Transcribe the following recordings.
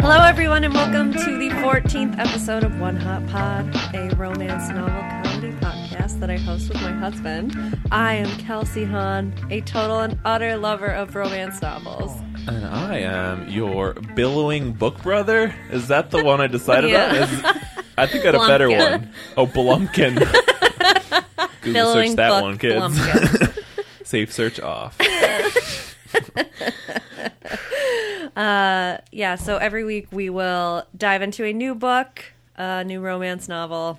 Hello, everyone, and welcome to the 14th episode of One Hot Pod, a romance novel comedy podcast that I host with my husband. I am Kelsey Hahn, a total and utter lover of romance novels. And I am your billowing book brother. Is that the one I decided Yeah. on? Is, I think I had a better one. Oh, Blumpkin. Google search that book one, kids. Safe search off. Yeah, so every week we will dive into a new book, a new romance novel,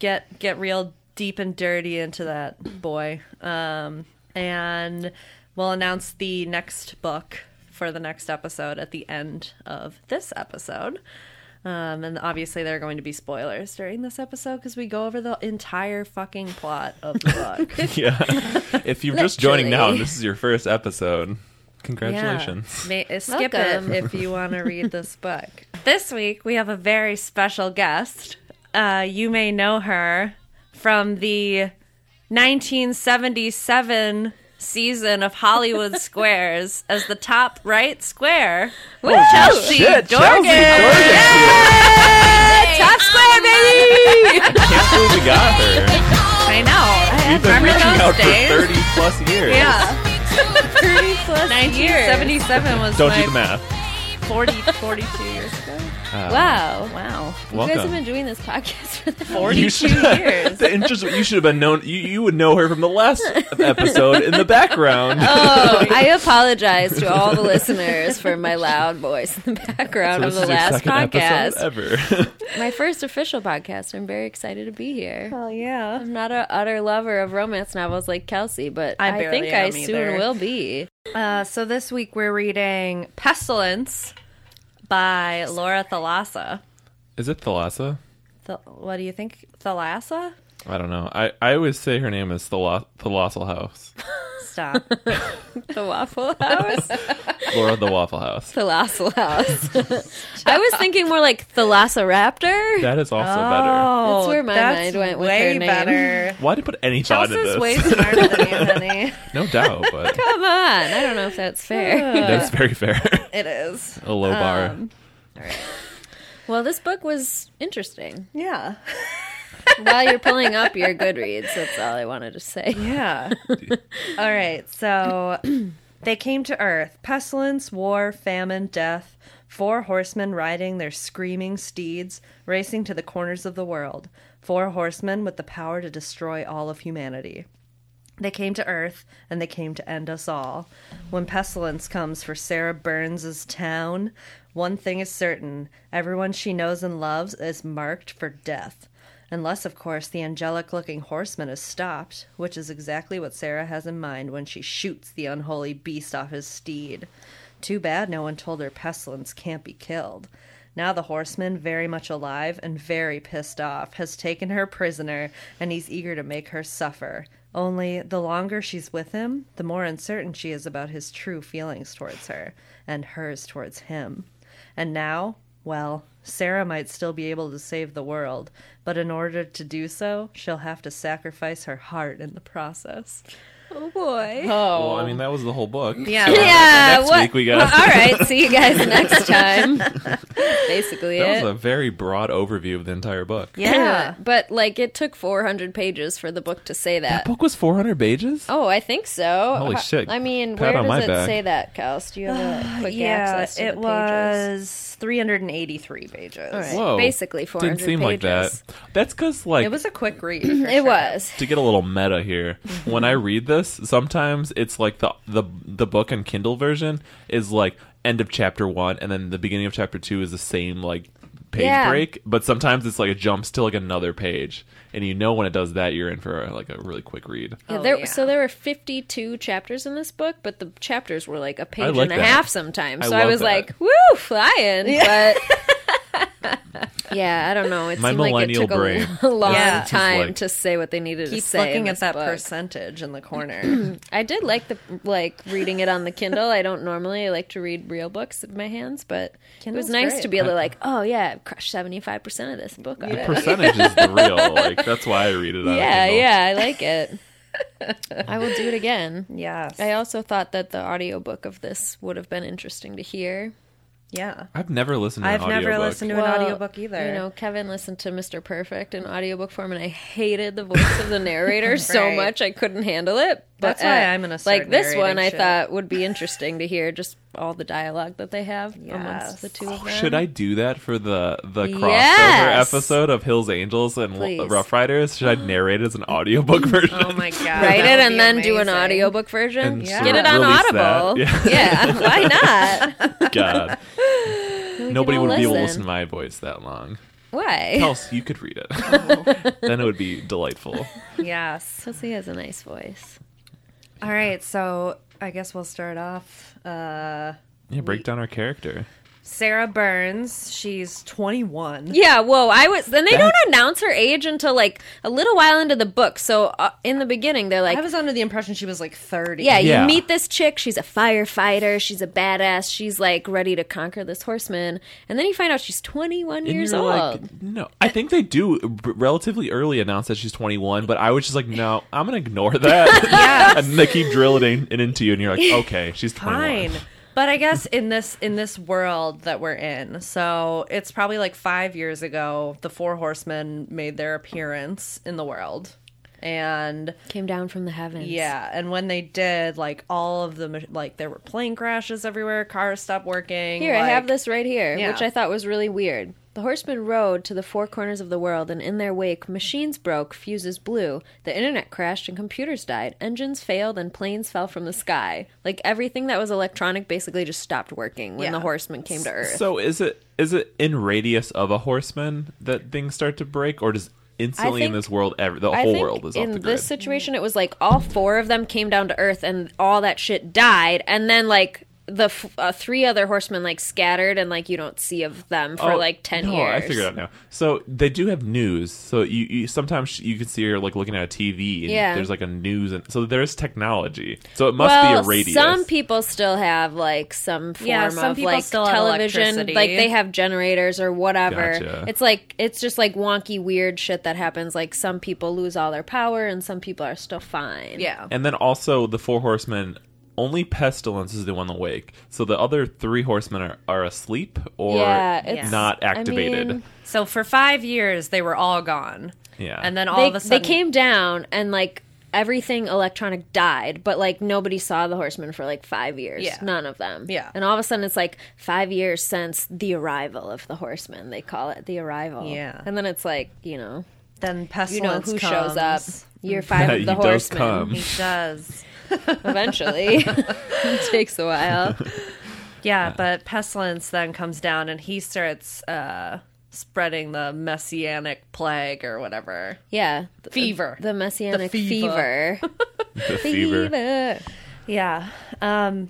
get get real deep and dirty into that boy, um, and we'll announce the next book for the next episode at the end of this episode. Um, and obviously, there are going to be spoilers during this episode because we go over the entire fucking plot of the book. Yeah. If you're just joining now and this is your first episode, congratulations. Yeah. May, uh, skip Welcome. it if you want to read this book. This week we have a very special guest. Uh, you may know her from the 1977 season of Hollywood Squares as the top right square. Chelsea Shit, Dorgan. Chelsea Dorgan. Yay! Top square, baby! I Can't believe we got her. I know. I We've been reaching out days. for 30 plus years. Yeah. 30 plus 1977 was Don't my do the math. 40, 42 years ago. Wow. Wow. You guys have been doing this podcast for the 42 should- years. The interest, you should have been known. You, you would know her from the last episode in the background. Oh, I apologize to all the listeners for my loud voice in the background So of the last podcast. ever. My first official podcast. I'm very excited to be here. Hell yeah. I'm not an utter lover of romance novels like Kelsey, but I I, think I am soon will be. Uh, so this week we're reading Pestilence by Laura Thalassa. Is it Thalassa? Th- what do you think? Thalassa? I don't know. I, I always say her name is Thala- Thalassal House. Stop. The Waffle House? Laura the Waffle House. the Thalassal House. I was thinking more like Thalassoraptor. That is also better. oh, That's where my that's mind went with way her name. better. better. Why did you put any thought into Chelsea's this? way smarter than you, honey. no doubt, but Come on. I don't know if that's fair. that's very fair. It is. A low bar. Um, Well, this book was interesting. Yeah. While you're pulling up your Goodreads, that's all I wanted to say. Yeah. All right. So they came to Earth pestilence, war, famine, death. Four horsemen riding their screaming steeds, racing to the corners of the world. Four horsemen with the power to destroy all of humanity. They came to Earth, and they came to end us all. When pestilence comes for Sarah Burns's town, one thing is certain everyone she knows and loves is marked for death. Unless, of course, the angelic looking horseman is stopped, which is exactly what Sarah has in mind when she shoots the unholy beast off his steed. Too bad no one told her pestilence can't be killed. Now the horseman, very much alive and very pissed off, has taken her prisoner, and he's eager to make her suffer. Only the longer she's with him, the more uncertain she is about his true feelings towards her, and hers towards him. And now, well, Sarah might still be able to save the world, but in order to do so, she'll have to sacrifice her heart in the process. Oh boy. Oh. Well, I mean, that was the whole book. Yeah. So Yeah, Next what? week we got. Well, all right, see you guys next time. Basically that it. was a very broad overview of the entire book. Yeah. but like it took 400 pages for the book to say That that. book was 400 pages? Oh, I think so. Holy shit. I mean, Pat where does it back. say that, Kels? Do you have a quick yeah, access to it the pages? was 383 pages. All right, Whoa. basically 400 Didn't seem like that. That's because, like, It was a quick read. It sure. was. to get a little meta here, mm-hmm. when I read this, sometimes it's like the the the book and Kindle version is like end of chapter one, and then the beginning of chapter two is the same like page Yeah. break. But sometimes it's like it jumps to like another page, and you know when it does that, you're in for like a really quick read. Yeah, Oh, yeah. So there were 52 chapters in this book, but the chapters were like a page like and a half sometimes. I So I was that. like, woo, flying. But yeah, I don't know. It My seemed like it millennial took a long Yeah. time like- to say what they needed Keep to say. in looking at that book. percentage in the corner. I did like the like reading it on the Kindle. I don't normally like to read real books in my hands, but it was nice great. to be able to like, oh yeah, I've crushed seventy five percent of this book already. Percentage is the real. Like that's why I read it. On Yeah, Kindle. yeah, I like it. I will do it again. Yes. I also thought that the audiobook of this would have been interesting to hear. yeah. I've never listened to I've an never audiobook. listened to an Well, audiobook either. You know, Kevin listened to Mr. Perfect in audiobook form, and I hated the voice of the narrator so Right. much I couldn't handle it. But That's why uh, I'm gonna start like this one. narrating I thought would be interesting to hear just all the dialogue that they have Yes. amongst the two of them. Should I do that for the the crossover Yes. episode of Hills Angels and Please. Rough Riders? Should I narrate it as an audiobook version? oh my god. Write it and be then do an audiobook version? And Yeah. Get it on. Audible. Yeah. Yeah, why not? God. Nobody all would be able to listen. listen to my voice that long. Why? Kels, you could read it. then it would be delightful. Yes. Because he has a nice voice. All right, so I guess we'll start off. Uh, Yeah, break down our character. Sarah Burns. She's 21. Yeah, whoa. I was, and they don't announce her age until like a little while into the book. So uh, in the beginning, they're like, I was under the impression she was like 30. yeah, you meet this chick. She's a firefighter. She's a badass. She's like ready to conquer this horseman. And then you find out she's 21 And years you're old. like, no. I think they do r- relatively early announce that she's 21, but I was just like, no, I'm going to ignore that. Yes. and they keep drilling it into you, and you're like, okay, she's 21. Fine. But I guess in this in this world that we're in, so it's probably like five years ago, the four horsemen made their appearance in the world, and Came down from the heavens. yeah, and when they did, like all of the like there were plane crashes everywhere, cars stopped working. Here, I have this right here, Yeah. which I thought was really weird. The horsemen rode to the four corners of the world, and in their wake, machines broke, fuses blew, the internet crashed, and computers died. Engines failed, and planes fell from the sky. Like everything that was electronic basically just stopped working when Yeah. the horsemen came to Earth. So is it is it in radius of a horseman that things start to break, or does instantly in this world, ever, the I whole think world is off in the grid? this situation, it was like all four of them came down to Earth, and all that shit died, and then like the f- uh, three other horsemen like scattered, and like you don't see of them for Oh, like ten no, years. I figured out now. So they do have news. So you, you sometimes you can see her like looking at a TV, and Yeah. there's like a news, and so there is technology. So it must well, be a radio. some people still have like some form Yeah, some of people like still have television, electricity. like they have generators or whatever. Gotcha. It's like it's just like wonky, weird shit that happens. Like some people lose all their power, and some people are still fine. yeah. and then also the four horsemen. Only pestilence is the one awake. So the other three horsemen are, are asleep or Yeah, it's- not I activated. mean, So for five years they were all gone. Yeah. And then all they, of a sudden they came down and like everything electronic died, but like nobody saw the horsemen for like five years. Yeah. None of them. Yeah. And all of a sudden it's like five years since the arrival of the horsemen. They call it the arrival. Yeah. And then it's like, you know, then pestilence. you pestilence know who comes. shows up. Year five of He the does horsemen. come. He does. Eventually. it takes a while. Yeah, but pestilence then comes down and he starts uh spreading the messianic plague or whatever. Yeah. Fever. The messianic The fever. fever. the fever. Yeah. Um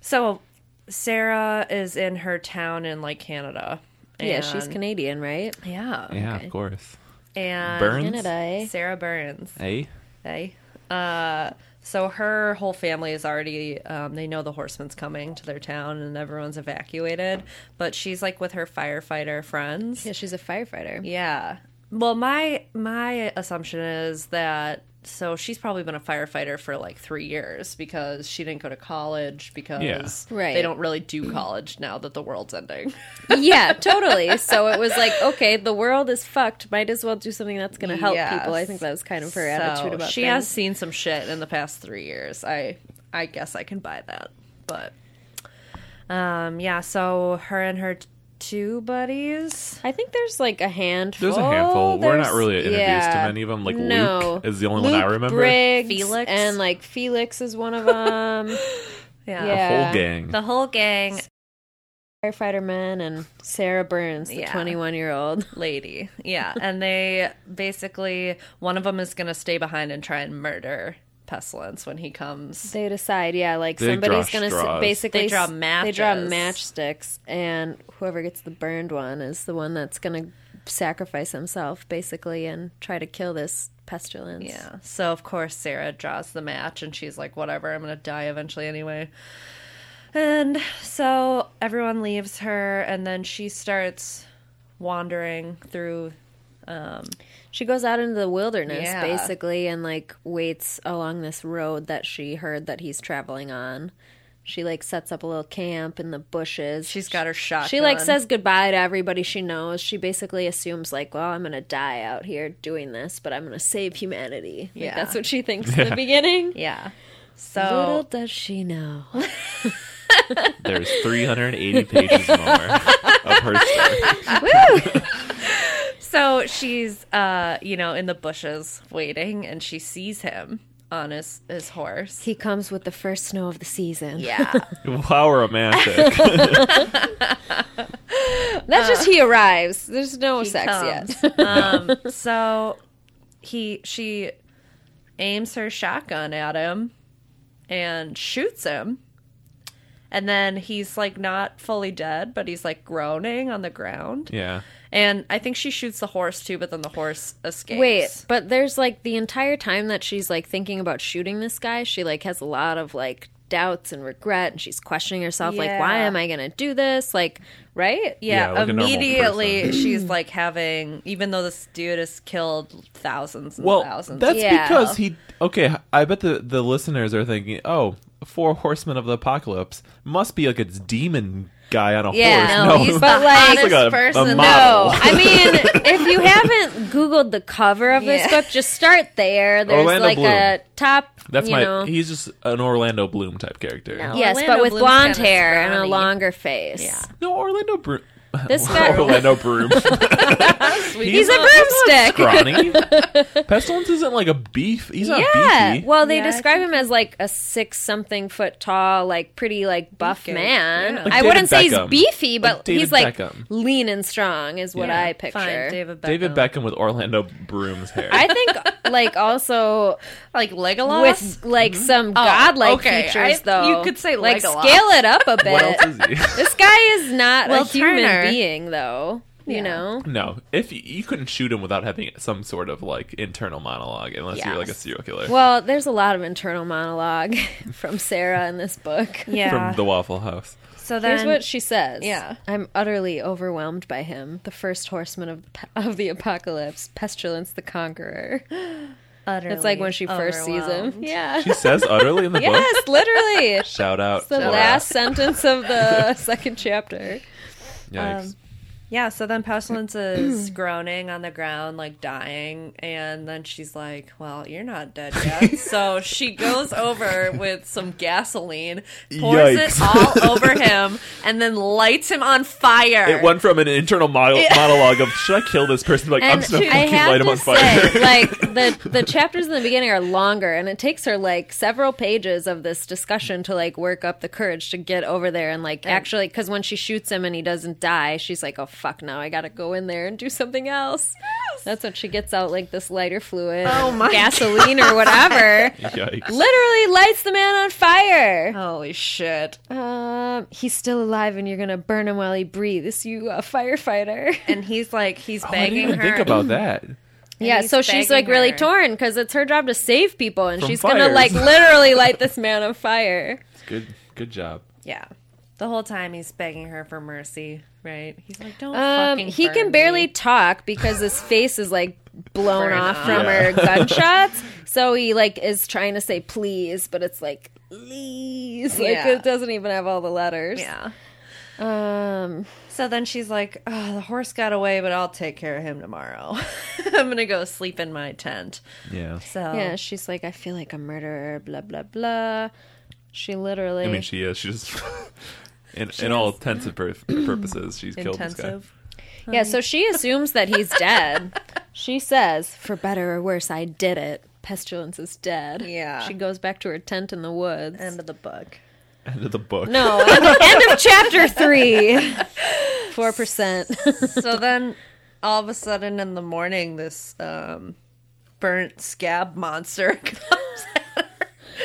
so Sarah is in her town in like Canada. Yeah, she's Canadian, right? Yeah. Yeah, Okay. of course. And Burns? Canada. Sarah Burns. Hey, Hey. Uh so her whole family is already um, they know the horseman's coming to their town and everyone's evacuated but she's like with her firefighter friends Yeah, she's a firefighter. Yeah. Well, my my assumption is that so she's probably been a firefighter for like three years because she didn't go to college because Yeah. Right. they don't really do college now that the world's ending. yeah, totally. So it was like, okay, the world is fucked. Might as well do something that's going to help Yes. people. I think that was kind of her So attitude about she things. has seen some shit in the past three years. I I guess I can buy that, but um yeah. So her and her t- two buddies. I think there's like a handful. there's a handful. We're not really introduced yeah. to many of them. Like no. Luke is the only Luke one I remember. Briggs Felix. and like Felix is one of them. Yeah. Yeah. Whole gang. The whole gang Firefighter man and Sarah Burns, the Yeah. 21 year old. lady. Yeah, and they basically one of them is going to stay behind and try and murder Pestilence when he comes. They decide, yeah, like They somebody's draw gonna s- basically They draw s- They draw matches. matchsticks, and whoever gets the burned one is the one that's gonna sacrifice himself, basically, and try to kill this pestilence. Yeah. So of course Sarah draws the match and she's like, whatever, I'm gonna die eventually anyway. And so everyone leaves her and then she starts wandering through um, She goes out into the wilderness Yeah. basically and like waits along this road that she heard that he's traveling on. She like sets up a little camp in the bushes. She's got her shotgun. She like says goodbye to everybody she knows. She basically assumes like, well, I'm gonna die out here doing this, but I'm gonna save humanity. Like, Yeah. that's what she thinks in the beginning. Yeah. So little So does she know. There's 380 pages more of her story. so she's uh you know in the bushes waiting and she sees him on his his horse. he comes with the first snow of the season. Yeah. How romantic. That's just he arrives. There's no He sex comes. yet. um so he she aims her shotgun at him and shoots him. And then he's like not fully dead, but he's like groaning on the ground. yeah. And I think she shoots the horse too, but then the horse escapes. Wait, but there's like the entire time that she's like thinking about shooting this guy, she like has a lot of like doubts and regret and she's questioning herself like why am I going to do this? Like, right? Yeah, Yeah, like immediately she's like having, even though this dude has killed thousands and Well, thousands. that's Yeah. because he. Okay, I bet the the listeners are thinking, oh four horsemen of the apocalypse must be like a demon guy on a Yeah, horse." no, he's but the like- it's like a, person. a No, model. No, I mean, if you haven't Googled the cover of this Yeah. book, just start there. There's Orlando like a top. That's you my. know, He's just an Orlando Bloom type character. No. yes, Orlando but with Bloom's blonde kinda hair and a longer face. Yeah. No, Orlando Broom. This guy- Orlando Broom. He's a broomstick. Scrawny. Pestilence isn't like a beef. He's not Yeah. beefy. Well, they Yeah, I describe him as like a six something foot tall, like pretty like buff Beefcake, man. yeah. Like I David wouldn't say he's Beckham. beefy, but Like David he's like Beckham. lean and strong is what Yeah. I picture. Fine, David Beckham. David Beckham with Orlando Broom's hair. I think like also like Legolas. with like mm-hmm. some oh, godlike Oh, okay. features I- though. you could say like Legolas. scale it up a what else bit. is he? this guy is not Will a human Turner. being though. You Yeah. know? No, if you, you couldn't shoot him without having some sort of like internal monologue, unless you're like a serial killer Well, there's a lot of internal monologue from Sarah in this book. yeah. from the Waffle House. so then Here's what she says. Yeah. I'm utterly overwhelmed by him, the first horseman of of the apocalypse, pestilence the conqueror. Utterly It's like when she first sees him. Yeah. She says utterly in the book. yes, literally. Shout out. the Laura. last sentence of the second chapter. Yikes. Um, Yeah, so then Pestilence is groaning on the ground, like dying, and then she's like, Well, you're not dead yet. so she goes over with some gasoline, pours Yikes. it all over him, and then lights him on fire. it went from an internal mo- monologue of should I kill this person? Like I'm just gonna I fucking have light him to on fire. say, like the the chapters in the beginning are longer, and it takes her like several pages of this discussion to like work up the courage to get over there and like actually, because when she shoots him and he doesn't die, she's like, "Oh fuck, now I gotta go in there and do something else." That's when she gets out like this lighter fluid, Oh my gasoline or whatever. Yikes. Literally lights the man on fire. Holy shit. Um, he's still alive, and you're gonna burn him while he breathes. You a firefighter. And he's like, he's Oh, I didn't begging even her. think about that. Yeah, so she's begging like really torn because it's her job to save people, and From she's gonna like literally light this man on fire. Good, good job. Yeah. The whole time he's begging her for mercy, right? He's like, Don't Um, fucking he burn can barely me." talk because his face is like blown Burn off off. from Yeah. her gunshots. So he like is trying to say please, but it's like please, like Yeah. it doesn't even have all the letters. Yeah. Um. So then she's like, oh, the horse got away, but I'll take care of him tomorrow. I'm going to go sleep in my tent. Yeah. So, Yeah, she's like, I feel like a murderer. Blah blah blah. She literally. I mean, she is. She's in, in all intents and pur- purposes, she's killed this guy. intensive. Yeah, so she assumes that he's dead. she says, for better or worse, I did it. Pestilence is dead. Yeah. She goes back to her tent in the woods. End of the book. End of the book. no, end, end of chapter three. Four percent. so then all of a sudden in the morning, this um, burnt scab monster comes at her. in her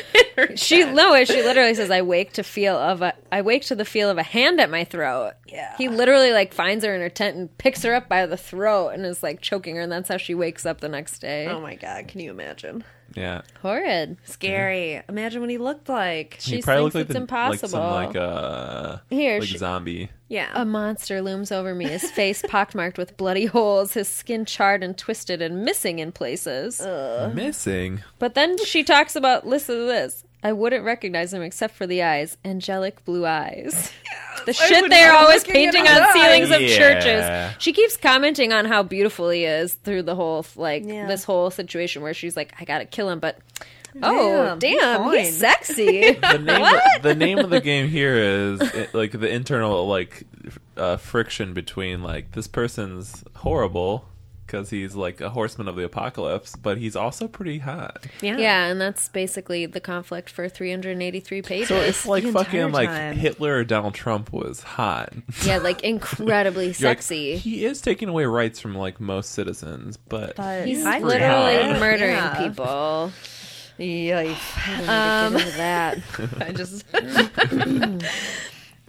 She no, she literally says, "I wake to feel of a, I wake to the feel of a hand at my throat." Yeah. He literally like finds her in her tent and picks her up by the throat and is like choking her, and that's how she wakes up the next day. Oh my god, can you imagine? Yeah. Horrid. Scary. Imagine what he looked like. She he probably thinks looked like it's the, like some impossible. like uh Here, like she- zombie. Yeah. A monster looms over me, his face pockmarked with bloody holes, his skin charred and twisted and missing in places. Missing. But then she talks about listen to this. I wouldn't recognize him except for the eyes, angelic blue eyes. The shit they're always painting his on ceilings of eyes. churches. She keeps commenting on how beautiful he is through the whole like Yeah. this whole situation where she's like, I gotta kill him, but oh Damn, he's damn, he's, fine. sexy. The name the name of the game here is it, like the internal like uh, friction between like this person's horrible because he's like a horseman of the apocalypse, but he's also pretty hot. yeah. yeah, and that's basically the conflict for 383 pages. So it's like The fucking like time. Hitler or Donald Trump was hot. yeah, like incredibly You're like, sexy. he is taking away rights from like most citizens, but But He's I literally Yeah. murdering Yeah. people. Yikes. Um, get into that. I just.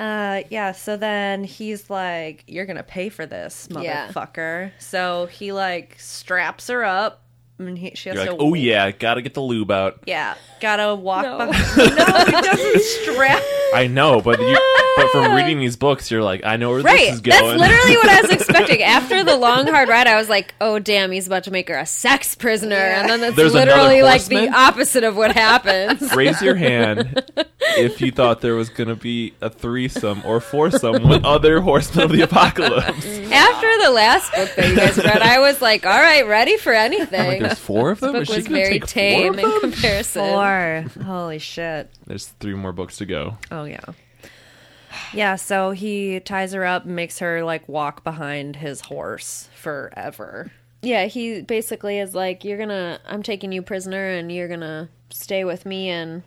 Uh, yeah. So then he's like, "You're gonna pay for this, Yeah. motherfucker." So he like straps her up, and he, she has you're to. like, oh yeah, gotta get the lube out. Yeah, gotta walk. No. behind- no, he doesn't strap. I know, but you, but from reading these books, you're like, I know where Right. this is going. That's literally what I was expecting. After the long hard ride, I was like, "Oh damn, he's about to make her a sex prisoner," and then that's There's literally like the horseman? opposite of what happens. Raise your hand if you thought there was gonna be a threesome or foursome with other horsemen of the apocalypse. After the last book that you guys read, I was like, "All right, ready for Like, anything." There's four of them. book Is she was very tame in comparison. Four. Holy shit. There's three more books to go. Oh yeah. Yeah, so he ties her up and makes her like walk behind his horse forever. Yeah, he basically is like, "You're gonna, I'm taking you prisoner, and you're gonna stay with me." And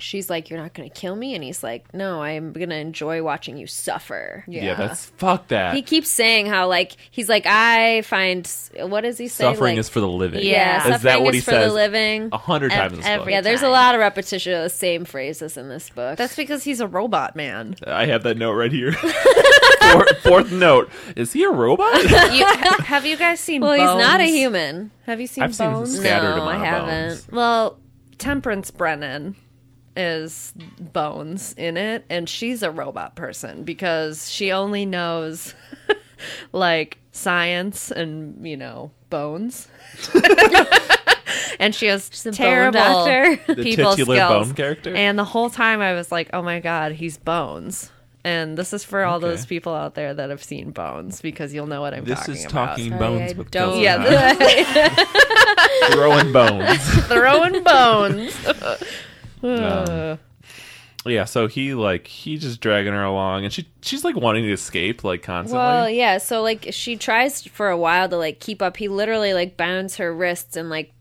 she's like, "You're not gonna kill me," and he's like, "No, I'm gonna enjoy watching you suffer." Yeah, that's fuck that. He keeps saying how like he's like, "I find what does he say? Suffering like, is for the living. yeah, Is suffering that what is he for the living." a hundred Ev- times in this every- book. Yeah, there's a lot of repetition of the same phrases in this book. That's because he's a robot man. I have that note right here. fourth, fourth note. Is he a robot? You, have you guys seen well, he's not a human. Have you seen I've seen Bones? scattered No, I haven't. bones. Well, Temperance Brennan is Bones in it, and she's a robot person because she only knows like science and you know bones. and she has a bone terrible doctor. The people titular skills. bone character? And the whole time I was like, "Oh my god, he's Bones." And this is for all Okay. those people out there that have seen Bones because you'll know what I'm this talking is about. talking Sorry, bones I with don't. Yeah, throwing bones. throwing bones. Um, yeah, so he like he just dragging her along, and she she's like wanting to escape like constantly. Well, yeah. So like she tries for a while to like keep up. He literally like bounds her wrists and like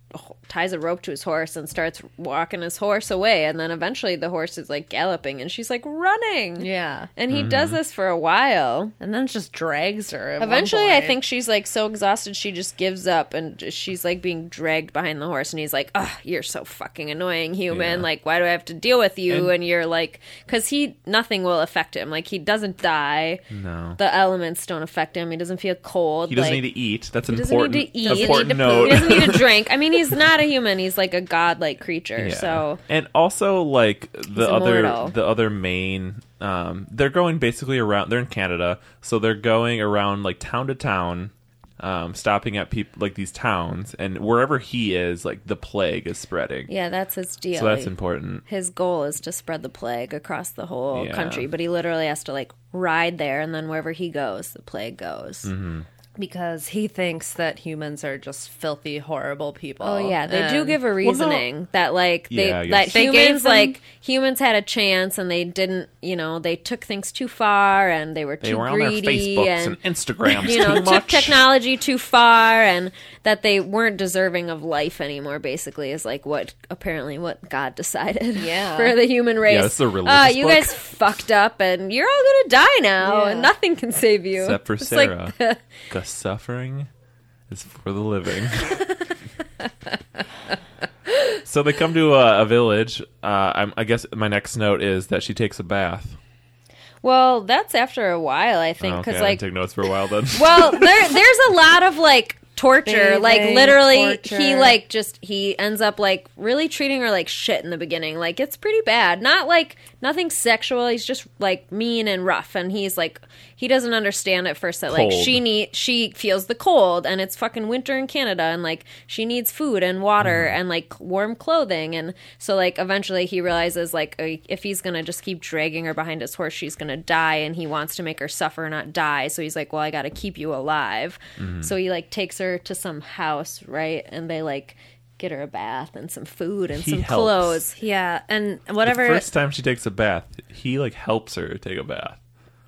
ties a rope to his horse and starts walking his horse away. And then eventually the horse is like galloping and she's like running. yeah. And he Mm-hmm. does this for a while. And then just drags her. Eventually, I think she's like so exhausted she just gives up and she's like being dragged behind the horse. And he's like, "Ugh, you're so fucking annoying, human. Yeah. Like, why do I have to deal with you?" And- And, you're like, because he nothing will affect him. Like, he doesn't die. no, The elements don't affect him. He doesn't feel cold. he doesn't like, need to eat. That's an doesn't important need to eat. He doesn't note. He doesn't need to drink. I mean, he's not a human. He's like a godlike creature. Yeah. So and also like the other immortal. the other main um they're going basically around they're in Canada so they're going around like town to town um stopping at people like these towns and wherever he is like the plague is spreading yeah, that's his deal. so that's important his goal is to spread the plague across the whole Yeah. country, but he literally has to like ride there, and then wherever he goes, the plague goes. Mm-hmm. Because he thinks that humans are just filthy, horrible people. Oh yeah, they do give a reasoning that like they Yeah, that. They gave humans them- like humans had a chance and they didn't, you know, they took things too far and they were too they were on their greedy Facebooks and, and, Instagrams you know too took technology too far and that they weren't deserving of life anymore. Basically, is like what apparently what God decided. Yeah. for the human race. this is a Uh, religious you book. guys fucked up and you're all gonna die now Yeah. and nothing can save you except for It's like Sarah the- because suffering is for the living. So they come to a, a village uh I'm, I guess my next note is that she takes a bath. Well, that's after a while, I think, Oh, because okay, I like didn't take notes for a while then. Well, there there's a lot of like torture like Bathing, literally he like just he ends up like really treating her like shit in the beginning. Like it's pretty bad. Not like nothing sexual. He's just like mean and rough and he's like he doesn't understand at first that like Cold. she need she feels the cold and it's fucking winter in Canada and like she needs food and water Mm-hmm. and like warm clothing and so like eventually he realizes like uh, if he's gonna just keep dragging her behind his horse she's gonna die and he wants to make her suffer not die so he's like well I gotta keep you alive Mm-hmm. so he like takes her to some house right and they like get her a bath and some food and He some helps. clothes Yeah, and The whatever. first time she takes a bath, he like helps her take a bath.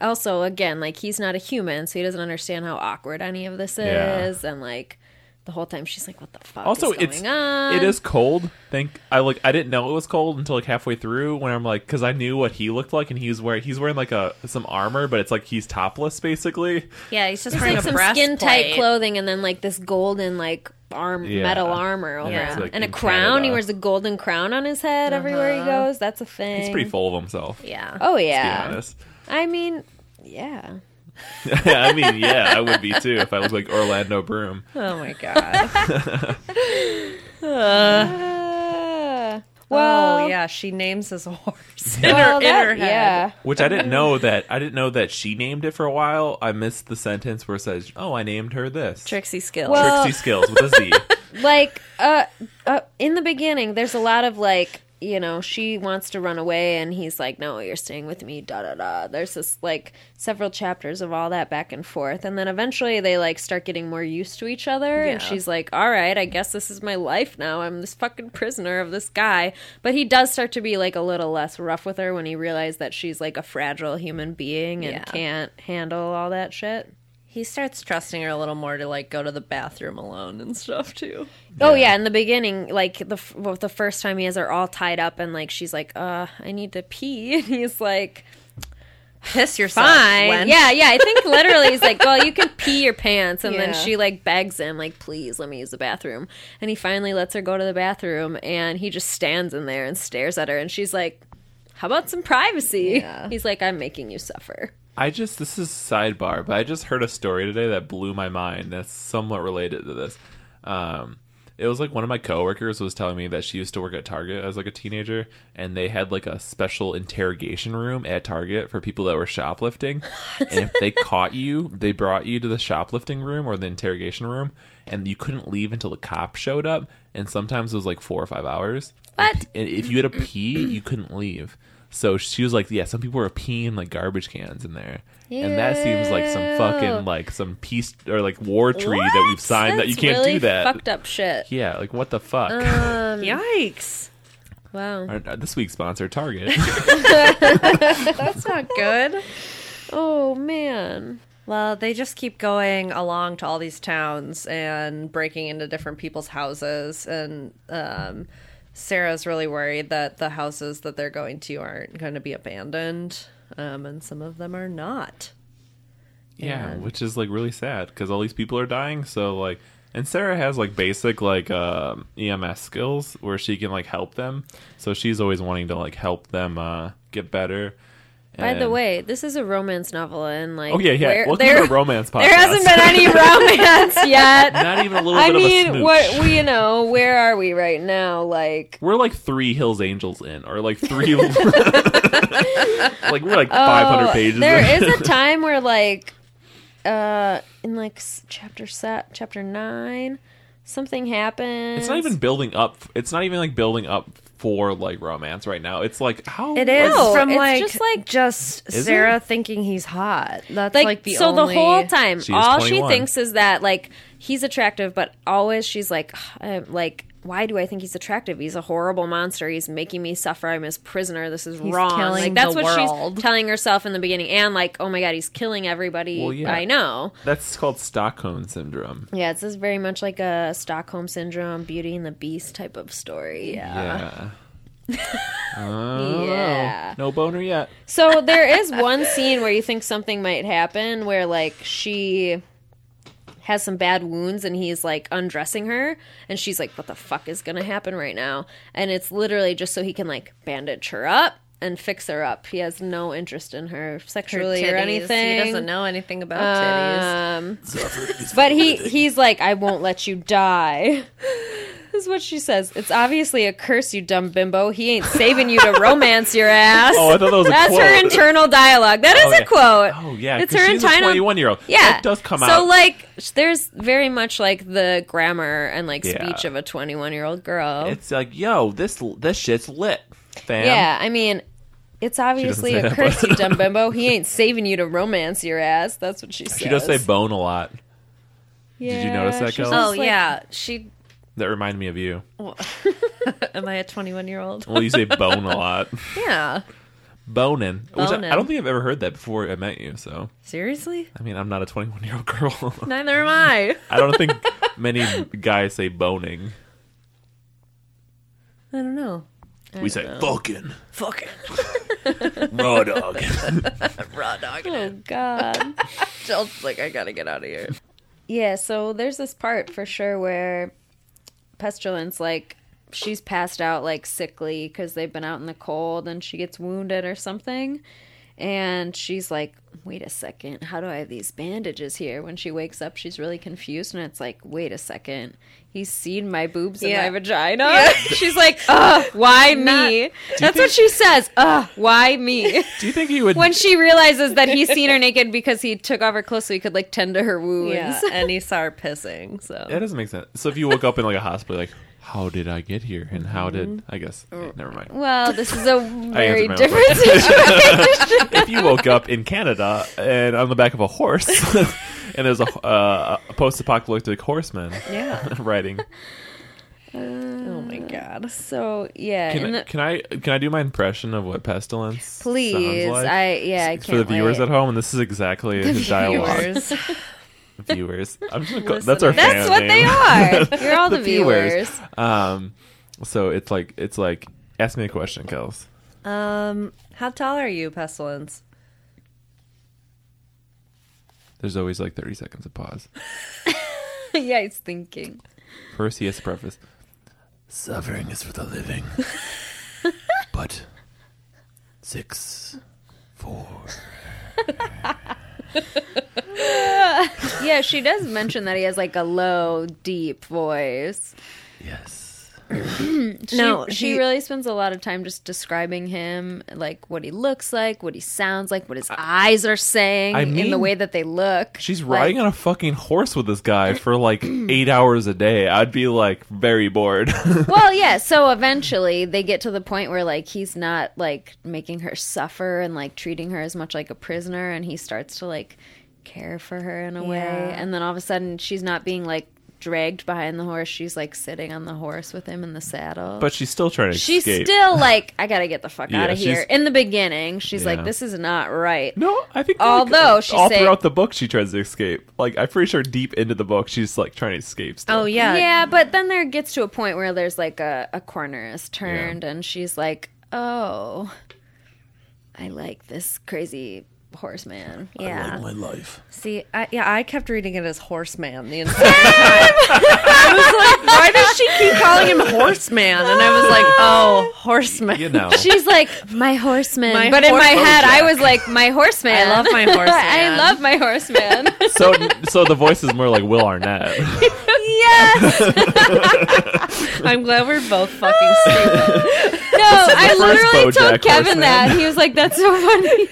Also again like he's not a human so he doesn't understand how awkward any of this Yeah. is and like the whole time she's like what the fuck Also, is going it's on it is cold. Think I like I didn't know it was cold until like halfway through when I'm like because I knew what he looked like and he was wearing he's wearing like a some armor but it's like he's topless basically. yeah, he's just It's wearing like some skin tight clothing and then like this golden like arm Yeah. metal armor over Yeah. him. Like and a in crown. He wears a golden crown on his head everywhere he goes. That's a thing. He's pretty full of himself. Yeah. Oh To be yeah. Honest. I mean, yeah. I mean, yeah, I would be too if I looked like Orlando Broom. Oh my god. Uh, well, oh yeah, she names his horse in, well, her, in that- her head. yeah. Which I didn't know that I didn't know that she named it for a while. I missed the sentence where it says, "Oh, I named her this." Trixie skills. Well- Trixie skills with a Z. like uh, uh in the beginning there's a lot of like you know she wants to run away and he's like no you're staying with me da da da. There's this like several chapters of all that back and forth. And then eventually they like start getting more used to each other and she's like all right i guess this is my life now. I'm this fucking prisoner of this guy. But he does start to be like a little less rough with her when he realized that she's like a fragile human being and Yeah. can't handle all that shit he starts trusting her a little more to like go to the bathroom alone and stuff too. Oh yeah, in the beginning, like the f- well, the first time he has her all tied up, and like she's like, "Uh, I need to pee," and he's like, Piss yourself. "Fine, wench. yeah, yeah." I think literally he's like, "Well, you can pee your pants," and then she like begs him, like, "Please let me use the bathroom," and he finally lets her go to the bathroom, and he just stands in there and stares at her, and she's like, "How about some privacy?" Yeah. He's like, "I'm making you suffer." I just this is sidebar, but I just heard a story today that blew my mind. That's somewhat related to this. Um, it was like one of my coworkers was telling me that she used to work at Target as like a teenager, and they had like a special interrogation room at Target for people that were shoplifting. and if they caught you, they brought you to the shoplifting room or the interrogation room, and you couldn't leave until the cop showed up. And sometimes it was like four or five hours. What? And if you had to pee, you couldn't leave. So she was like, "Yeah, some people were peeing like garbage cans in there, and that seems like some fucking like some peace or like war treaty that we've signed that you can't really do that." Fucked up shit. Yeah, like what the fuck? Um, Yikes. wow. Our- uh, this week's sponsor, Target. That's not good. Oh man. Well, they just keep going along to all these towns and breaking into different people's houses. And um, Sarah's really worried that the houses that they're going to aren't going to be abandoned. Um, and some of them are not. yeah, And- which is like really sad because all these people are dying. So like, and Sarah has like basic like um, EMS skills where she can like help them. So she's always wanting to like help them uh, get better. By the way, this is a romance novel, and like, oh yeah, yeah. where- Welcome there, to the romance podcast. there hasn't been any romance yet. Not even a little I bit of a mean, what we you know, where are we right now? Like, We're like three Hills Angels in, or like three. like we're like 500 oh, pages. there in. is a time where like, uh, in like chapter set, chapter nine, something happens. It's not even building up. It's not even like building up for like romance right now. It's like how It is No, from like just like- just Sarah it? thinking he's hot. That's like, like, the so only... the whole time She is all she thinks is that like he's attractive but always she's like uh, like why do i think he's attractive he's a horrible monster he's making me suffer i'm his prisoner this is He's wrong killing like that's the what world. she's telling herself in the beginning and like oh my god he's killing everybody Well, yeah. i know That's called Stockholm syndrome. yeah it's this very much like a stockholm syndrome beauty and the beast type of story Yeah. Oh, Yeah. No boner yet. So there is one scene where you think something might happen where like she has some bad wounds and he's like undressing her and she's like what the fuck is going to happen right now? And it's literally just so he can like bandage her up and fix her up. He has no interest in her Her sexually or anything. He doesn't know anything about titties. Um, but he he's like, I won't let you die. This is what she says. It's obviously a curse, you dumb bimbo. He ain't saving you to romance your ass. Oh, I thought that was a That's her internal dialogue. That is Oh, a yeah. quote. Oh yeah, it's her she's internal. a twenty-one-year-old. Yeah, that does come so, out. So like, there's very much like the grammar and like Yeah. speech of a 21 year old girl. it's like, yo, this this shit's lit, fam. yeah, I mean, it's obviously say a that, curse, but- you dumb bimbo. He ain't saving you to romance your ass. That's what she says. She does say bone a lot. Yeah, Did you notice that, she's Oh like- yeah, she. That reminded me of you. Am I a 21 year old? Well, you say bone a lot. Yeah. Bonin. Which I, Bonin. I don't think I've ever heard that before I met you. So, Seriously? I mean, I'm not a 21 year old girl. Neither am I. I don't think many guys say boning. I don't know. We say fucking Fucking raw dog. raw dog. Oh God. Jill's like, I gotta get out of here. Yeah, so there's this part for sure where Pestilence, like, she's passed out, like, sickly because they've been out in the cold and she gets wounded or something. And she's like, wait a second, how do I have these bandages here? When she wakes up, she's really confused. And it's like, wait a second, he's seen my boobs Yeah. and my vagina. She's like, ugh, why me? That's what she says. Ugh, why me? Do you think he would? when she realizes that he's seen her naked because he took off her clothes so he could, like, tend to her wounds. Yeah, and he saw her pissing. So that doesn't make sense. So if you woke up in like a hospital, like, how did I get here? And how did Mm-hmm. I guess? okay, never mind. Well, this is a very answered my own different situation. if you woke up in Canada and on the back of a horse, and there's a, uh, a post-apocalyptic horseman yeah. riding. Oh my god. so yeah, Can, I, the, can I can I do my impression of what pestilence? please, sounds like? I yeah, I for can't the viewers wait. at home, and this is exactly the dialogue. Viewers. viewers. I'm just call, that's our That's what name. they are. You're all the, viewers. Um, so it's like it's like ask me a question, Kels. Um, how tall are you, Pestilence? There's always like 30 seconds of pause. yeah, he's thinking. First, he has to preface. Suffering is for the living, but six, four. Yeah, she does mention that he has like a low, deep voice. Yes. She, No, she he- really spends a lot of time just describing him, like what he looks like, what he sounds like, what his eyes are saying, I in the way that they look. She's Like, riding on a fucking horse with this guy for like eight hours a day. I'd be like very bored. well, yeah. So eventually, they get to the point where like he's not like making her suffer and like treating her as much like a prisoner, and he starts to like care for her in a way. And then all of a sudden, she's not being like dragged behind the horse; she's like sitting on the horse with him in the saddle. but she's still trying to she's escape. still like, I gotta get the fuck Yeah, out of here. In the beginning, she's Yeah. like, this is not right. No, I think like, Although she all say- throughout the book she tries to escape. Like I'm pretty sure deep into the book she's like trying to escape. Still. Oh yeah. Yeah, but then there gets to a point where there's like a, a corner is turned and she's like, Oh, I like this crazy horseman. Yeah. my life. See, I, yeah, I kept reading it as horseman the entire time. I was like, why does she keep calling him horseman? And I was like, oh, horseman. You know. She's like, My horseman. My but in my horse- head, I was like, My horseman. I love my horseman. I love my horseman. so so the voice is more like Will Arnett. yes. I'm glad we're both fucking stupid No, I first literally told Kevin horseman. that. He was like, That's so funny.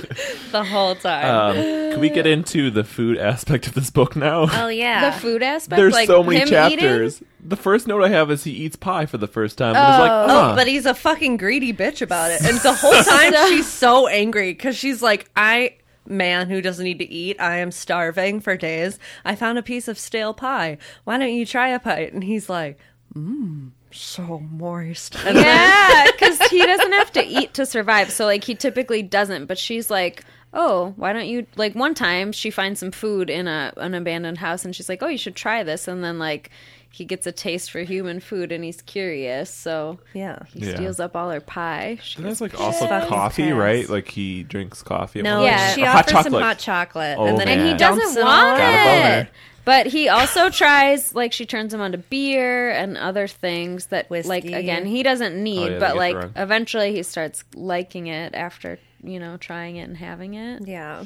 the whole time. Um, can we get into the food aspect of this book now? oh yeah. the food aspect. There's like so many him chapters. Eating? The first note I have is he eats pie for the first time. And it's like, Oh. huh. Oh, but he's a fucking greedy bitch about it. And the whole time she's so angry because she's like, I, man who doesn't need to eat, I am starving for days. I found a piece of stale pie. Why don't you try a bite? And he's like, mmm, so moist. And Yeah, because he doesn't have to eat to survive. So like he typically doesn't. But she's like, oh, why don't you? Like one time she finds some food in a an abandoned house, and she's like, oh, you should try this. And then like he gets a taste for human food and he's curious, so Yeah. he Yeah. steals up all her pie. She And gets there's like also Fucking coffee, pass. right? Like he drinks coffee. No, Yeah. she Or offers hot some chocolate. hot chocolate, Oh, and then man. and he doesn't want Got a out. it. But he also tries like she turns him on to beer and other things that like again he doesn't oh, need, Oh, yeah, but like drunk. eventually he starts liking it after you know trying it and having it. Yeah.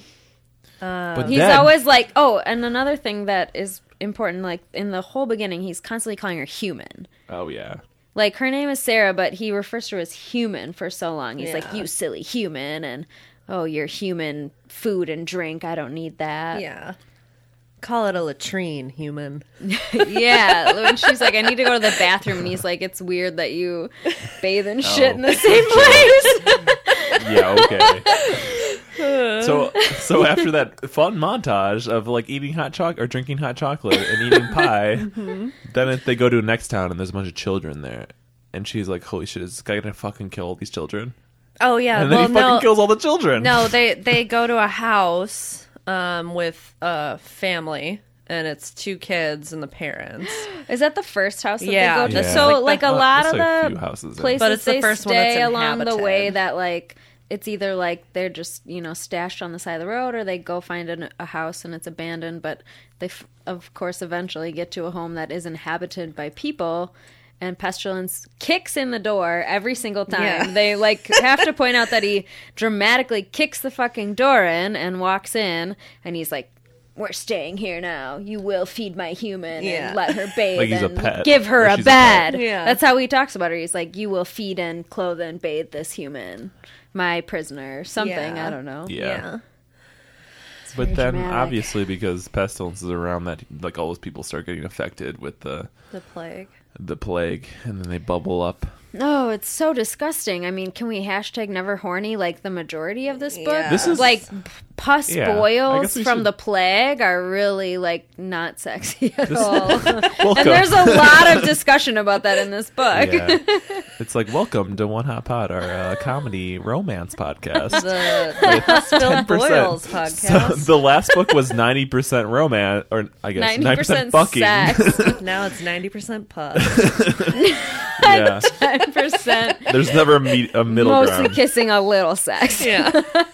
But He's then- always like, oh, and another thing that is important, like in the whole beginning, he's constantly calling her human. Oh yeah. Like her name is Sarah, but he refers to her as human for so long. He's like, you silly human, and oh, you're human food and drink. I don't need that. Yeah. Call it a latrine, human. yeah. When she's like, I need to go to the bathroom, and he's like, it's weird that you bathe and Oh. shit in the oh. same place. Yeah, okay. so so after that fun montage of like eating hot chocolate or drinking hot chocolate and eating pie, Mm-hmm. then it, they go to a next town and there's a bunch of children there. And she's like, "Holy shit! Is this guy gonna fucking kill all these children?" Oh yeah. And then well, he fucking no, kills all the children. no, they they go to a house um, with a family, and it's two kids and the parents. Is that the first house that Yeah. they go to? Yeah. So, Like like, the- a lot of like the houses in. places But it's the they first one that's stay along the way that like it's either like they're just you know stashed on the side of the road or they go find an, a house and it's abandoned but they f- of course eventually get to a home that is inhabited by people and pestilence kicks in the door every single time Yeah. they like have to point out that he dramatically kicks the fucking door in and walks in and he's like we're staying here now. You will feed my human Yeah. and let her bathe Like he's a pet. give her Like a she's a bed. Yeah. That's how he talks about her. He's like, "You will feed and clothe and bathe this human, my prisoner." Something Yeah. I don't know. yeah. It's But then, dramatic. obviously, because pestilence is around, that like all those people start getting affected with the The plague. the plague, and then they bubble up. No, it's so disgusting. I mean, can we hashtag never horny like the majority of this book? Yeah. This is- like pus Yeah, boils from should- the plague are really like not sexy at This- all. And there's a lot of discussion about that in this book. Yeah. it's like welcome to One Hot Pod, our uh, comedy romance podcast. The, the Hospital 10%. So the last book was ninety percent romance, or I guess ninety 90% fucking. sex. now it's ninety percent pus. Yeah, Ten percent there's never a, me- a middle mostly ground. kissing, a little sex. yeah.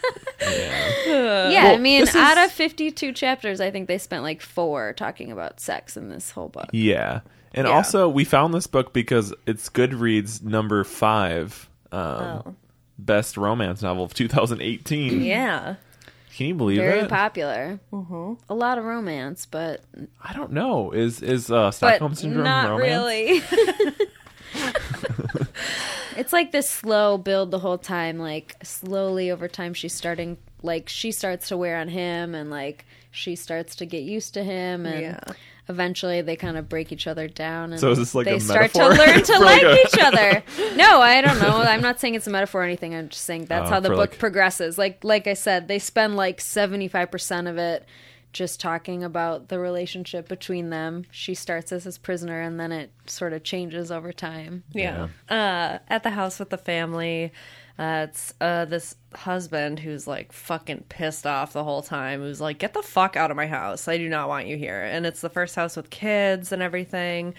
Yeah. Yeah, I mean, this is- out of 52 chapters, I think they spent like four talking about sex in this whole book. Yeah. And Yeah. also, we found this book because it's Goodreads number five um, Oh. best romance novel of 2018. Yeah. Can you believe it? Very it? popular. Mm-hmm. A lot of romance, but, I don't know. Is is uh, but Stockholm syndrome not romance? really. it's like this slow build the whole time. Like, slowly over time, she's starting, like, she starts to wear on him and, like, she starts to get used to him. And Yeah. eventually they kind of break each other down. And So is this like they a start to learn to like like a- each other. No, I don't know. I'm not saying it's a metaphor or anything. I'm just saying that's Oh, how the book like- progresses. Like like I said, they spend like 75% of it just talking about the relationship between them. She starts as his prisoner and then it sort of changes over time. Yeah. Uh, at the house with the family, uh, it's uh, this husband who's like fucking pissed off the whole time. Who's like, "Get the fuck out of my house! I do not want you here." And it's the first house with kids and everything.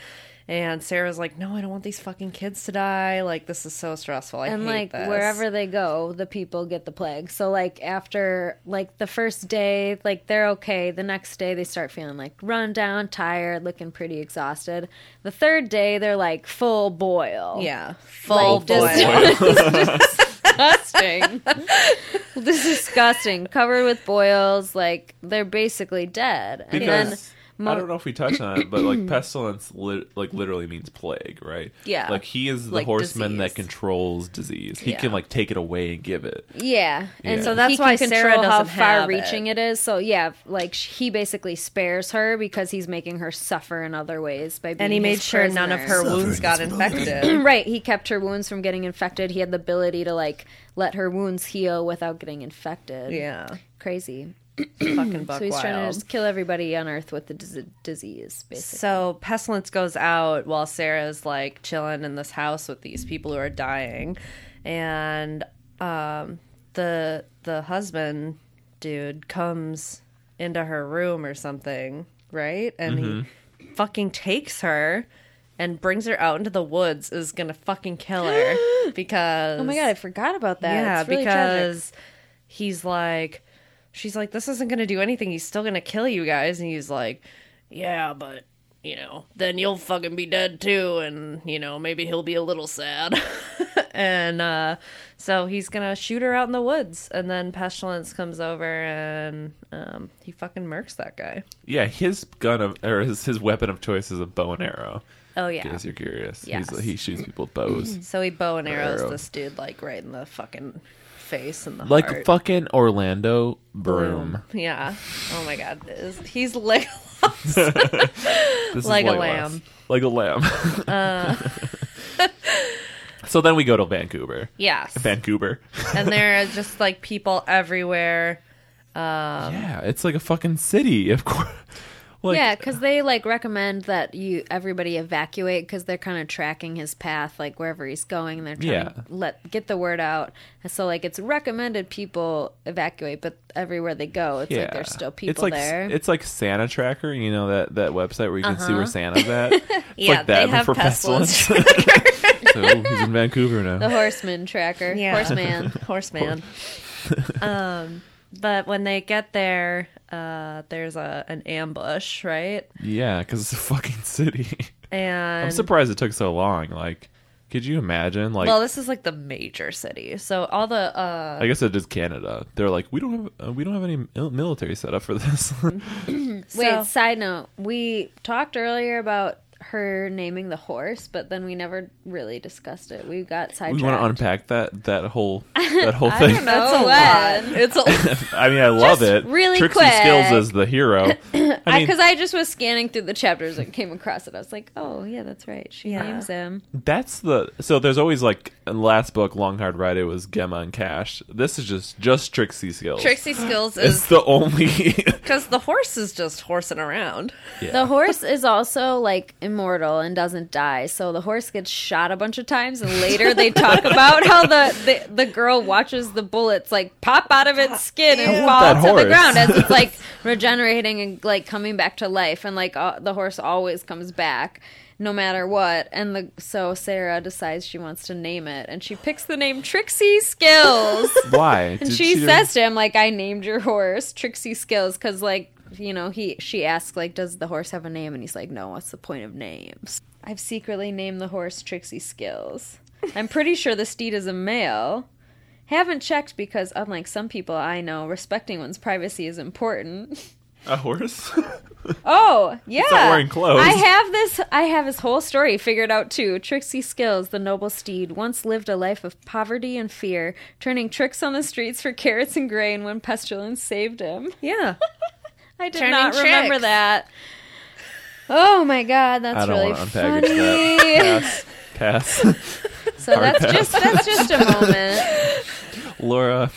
And Sarah's like, "No, I don't want these fucking kids to die. Like, this is so stressful. I and hate like this." wherever they go the people get the plague so like after like the first day like they're okay the next day they start feeling like run down tired looking pretty exhausted the third day they're like full boil yeah, full Like, just- boil. disgusting this is disgusting covered with boils like they're basically dead and then Because mo- I don't know if we touched on it, but like pestilence, li- like literally means plague, right? Yeah. Like he is the Like horseman that controls disease. He Yeah. can like take it away and give it. Yeah, and Yeah. so So that's he can why control Sarah how doesn't have far-reaching it. it is. So yeah, like he basically spares her because he's making her suffer in other ways by being and he made his sure none of her prisoner. wounds got infected. right. He kept her wounds from getting infected. He had the ability to like let her wounds heal without getting infected. yeah, crazy. Fucking buck So he's trying to just kill everybody on Earth with the dis- disease, basically. So pestilence goes out while Sarah's like chilling in this house with these people who are dying, and um, the the husband dude comes into her room or something, right? And he fucking takes her and brings her out into the woods is gonna fucking kill her because Oh my god, I forgot about that. yeah It's really tragic. because he's like she's like this isn't gonna do anything he's still gonna kill you guys and he's like yeah but you know then you'll fucking be dead too and you know maybe he'll be a little sad and uh so he's gonna shoot her out in the woods and then pestilence comes over and um he fucking murks that guy Yeah, his gun of or his, his weapon of choice is a bow and arrow. oh yeah because you're curious, Yes. He's, he shoots people with bows. so he bow and arrows Arrow. this dude like right in the fucking face and the like heart. fucking Orlando Bloom. Yeah. Oh my god. He's like Like a lamb. Like a lamb. Uh. so then we go to Vancouver. yes. Vancouver. and there are just like people everywhere. Um, yeah, it's like a fucking city, of course. Like, yeah, because they like recommend that you everybody evacuate because they're kind of tracking his path, like wherever he's going, and they're trying Yeah. to let get the word out. And so, like, it's recommended people evacuate, but everywhere they go, it's like there's still people it's like, there. Uh-huh. It's like Santa Tracker, you know that that website where you can see where Santa's at. It's Yeah, like that they have for pestilence so he's in Vancouver now. the horseman tracker, Yeah. horseman. horseman. um, but when they get there, uh, there's a an ambush, right? Yeah, because it's a fucking city. And I'm surprised it took so long. Like, could you imagine? Like, well, this is like the major city, so all the uh, I guess it is Canada. They're like, we don't have uh, we don't have any military set up for this. Wait, So- side note, we talked earlier about her naming the horse, but then we never really discussed it. We got sidetracked. we sidetracked. want to unpack that that whole that whole thing. don't know. that's a lot. It's a I mean, I love Just it. really Trixie quick. Skills is the hero. I mean, because I, just was scanning through the chapters and came across it. I was like, oh yeah, that's right. She Yeah. names him. that's the so. There's always like in the last book, Long Hard Ride. It was Gemma and Cash. This is just just Trixie Skills. Trixie Skills It's is the only. because the horse is just horsing around. yeah. The horse is also like immortal and doesn't die. So the horse gets shot a bunch of times, and later they talk about how the, the the girl watches the bullets like pop out of its skin and fall to that the ground as it's like regenerating and like coming back to life. And like uh, the horse always comes back. No matter what, and the so Sarah decides she wants to name it, and she picks the name Trixie Skills. Why? And Did she do- says to him, like, I named your horse Trixie Skills because, like, you know, he she asks, like, does the horse have a name? And he's like, no, what's the point of names? I've secretly named the horse Trixie Skills. I'm pretty sure the steed is a male. Haven't checked because, unlike some people I know, respecting one's privacy is important. a horse. Oh, yeah. not wearing clothes. I have this I have his whole story figured out too. Trixie Skills, the noble steed, once lived a life of poverty and fear, turning tricks on the streets for carrots and grain when pestilence saved him. Yeah. I did Turning not remember tricks. that. Oh my god, that's I don't really want to unpackage funny. that. Pass. Pass. So Hard that's pass. just that's just a moment. Laura.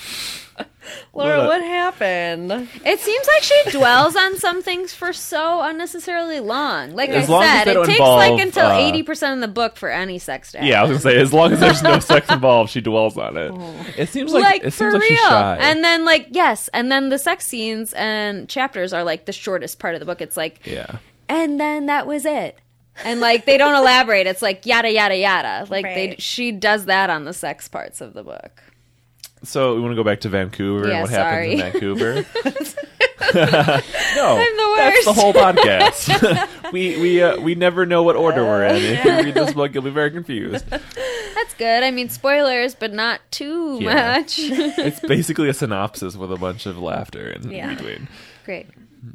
Laura, What what happened? It seems like she dwells on some things for so unnecessarily long. Like As I long as said, they it don't takes involve, like until uh, eighty percent of the book for any sex to happen. Yeah, I was gonna say as long as there's no sex involved, she dwells on it. It seems like, like, it for seems like real. she's shy. And then like yes, and then the sex scenes and chapters are like the shortest part of the book. It's like yeah. and then that was it. And like they don't elaborate. It's like yada yada yada. Like they Right. she does that on the sex parts of the book. So we want to go back to Vancouver Yeah, and what sorry. happens in Vancouver. no, I'm the that's the worst. whole podcast. we we uh, we never know what order we're in. If you read this book, you'll be very confused. That's good. I mean spoilers, but not too Yeah. much. It's basically a synopsis with a bunch of laughter in Yeah. between. Great.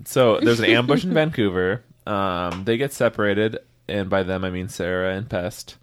So there's an ambush in Vancouver. Um, they get separated, and by them I mean Sarah and Pest.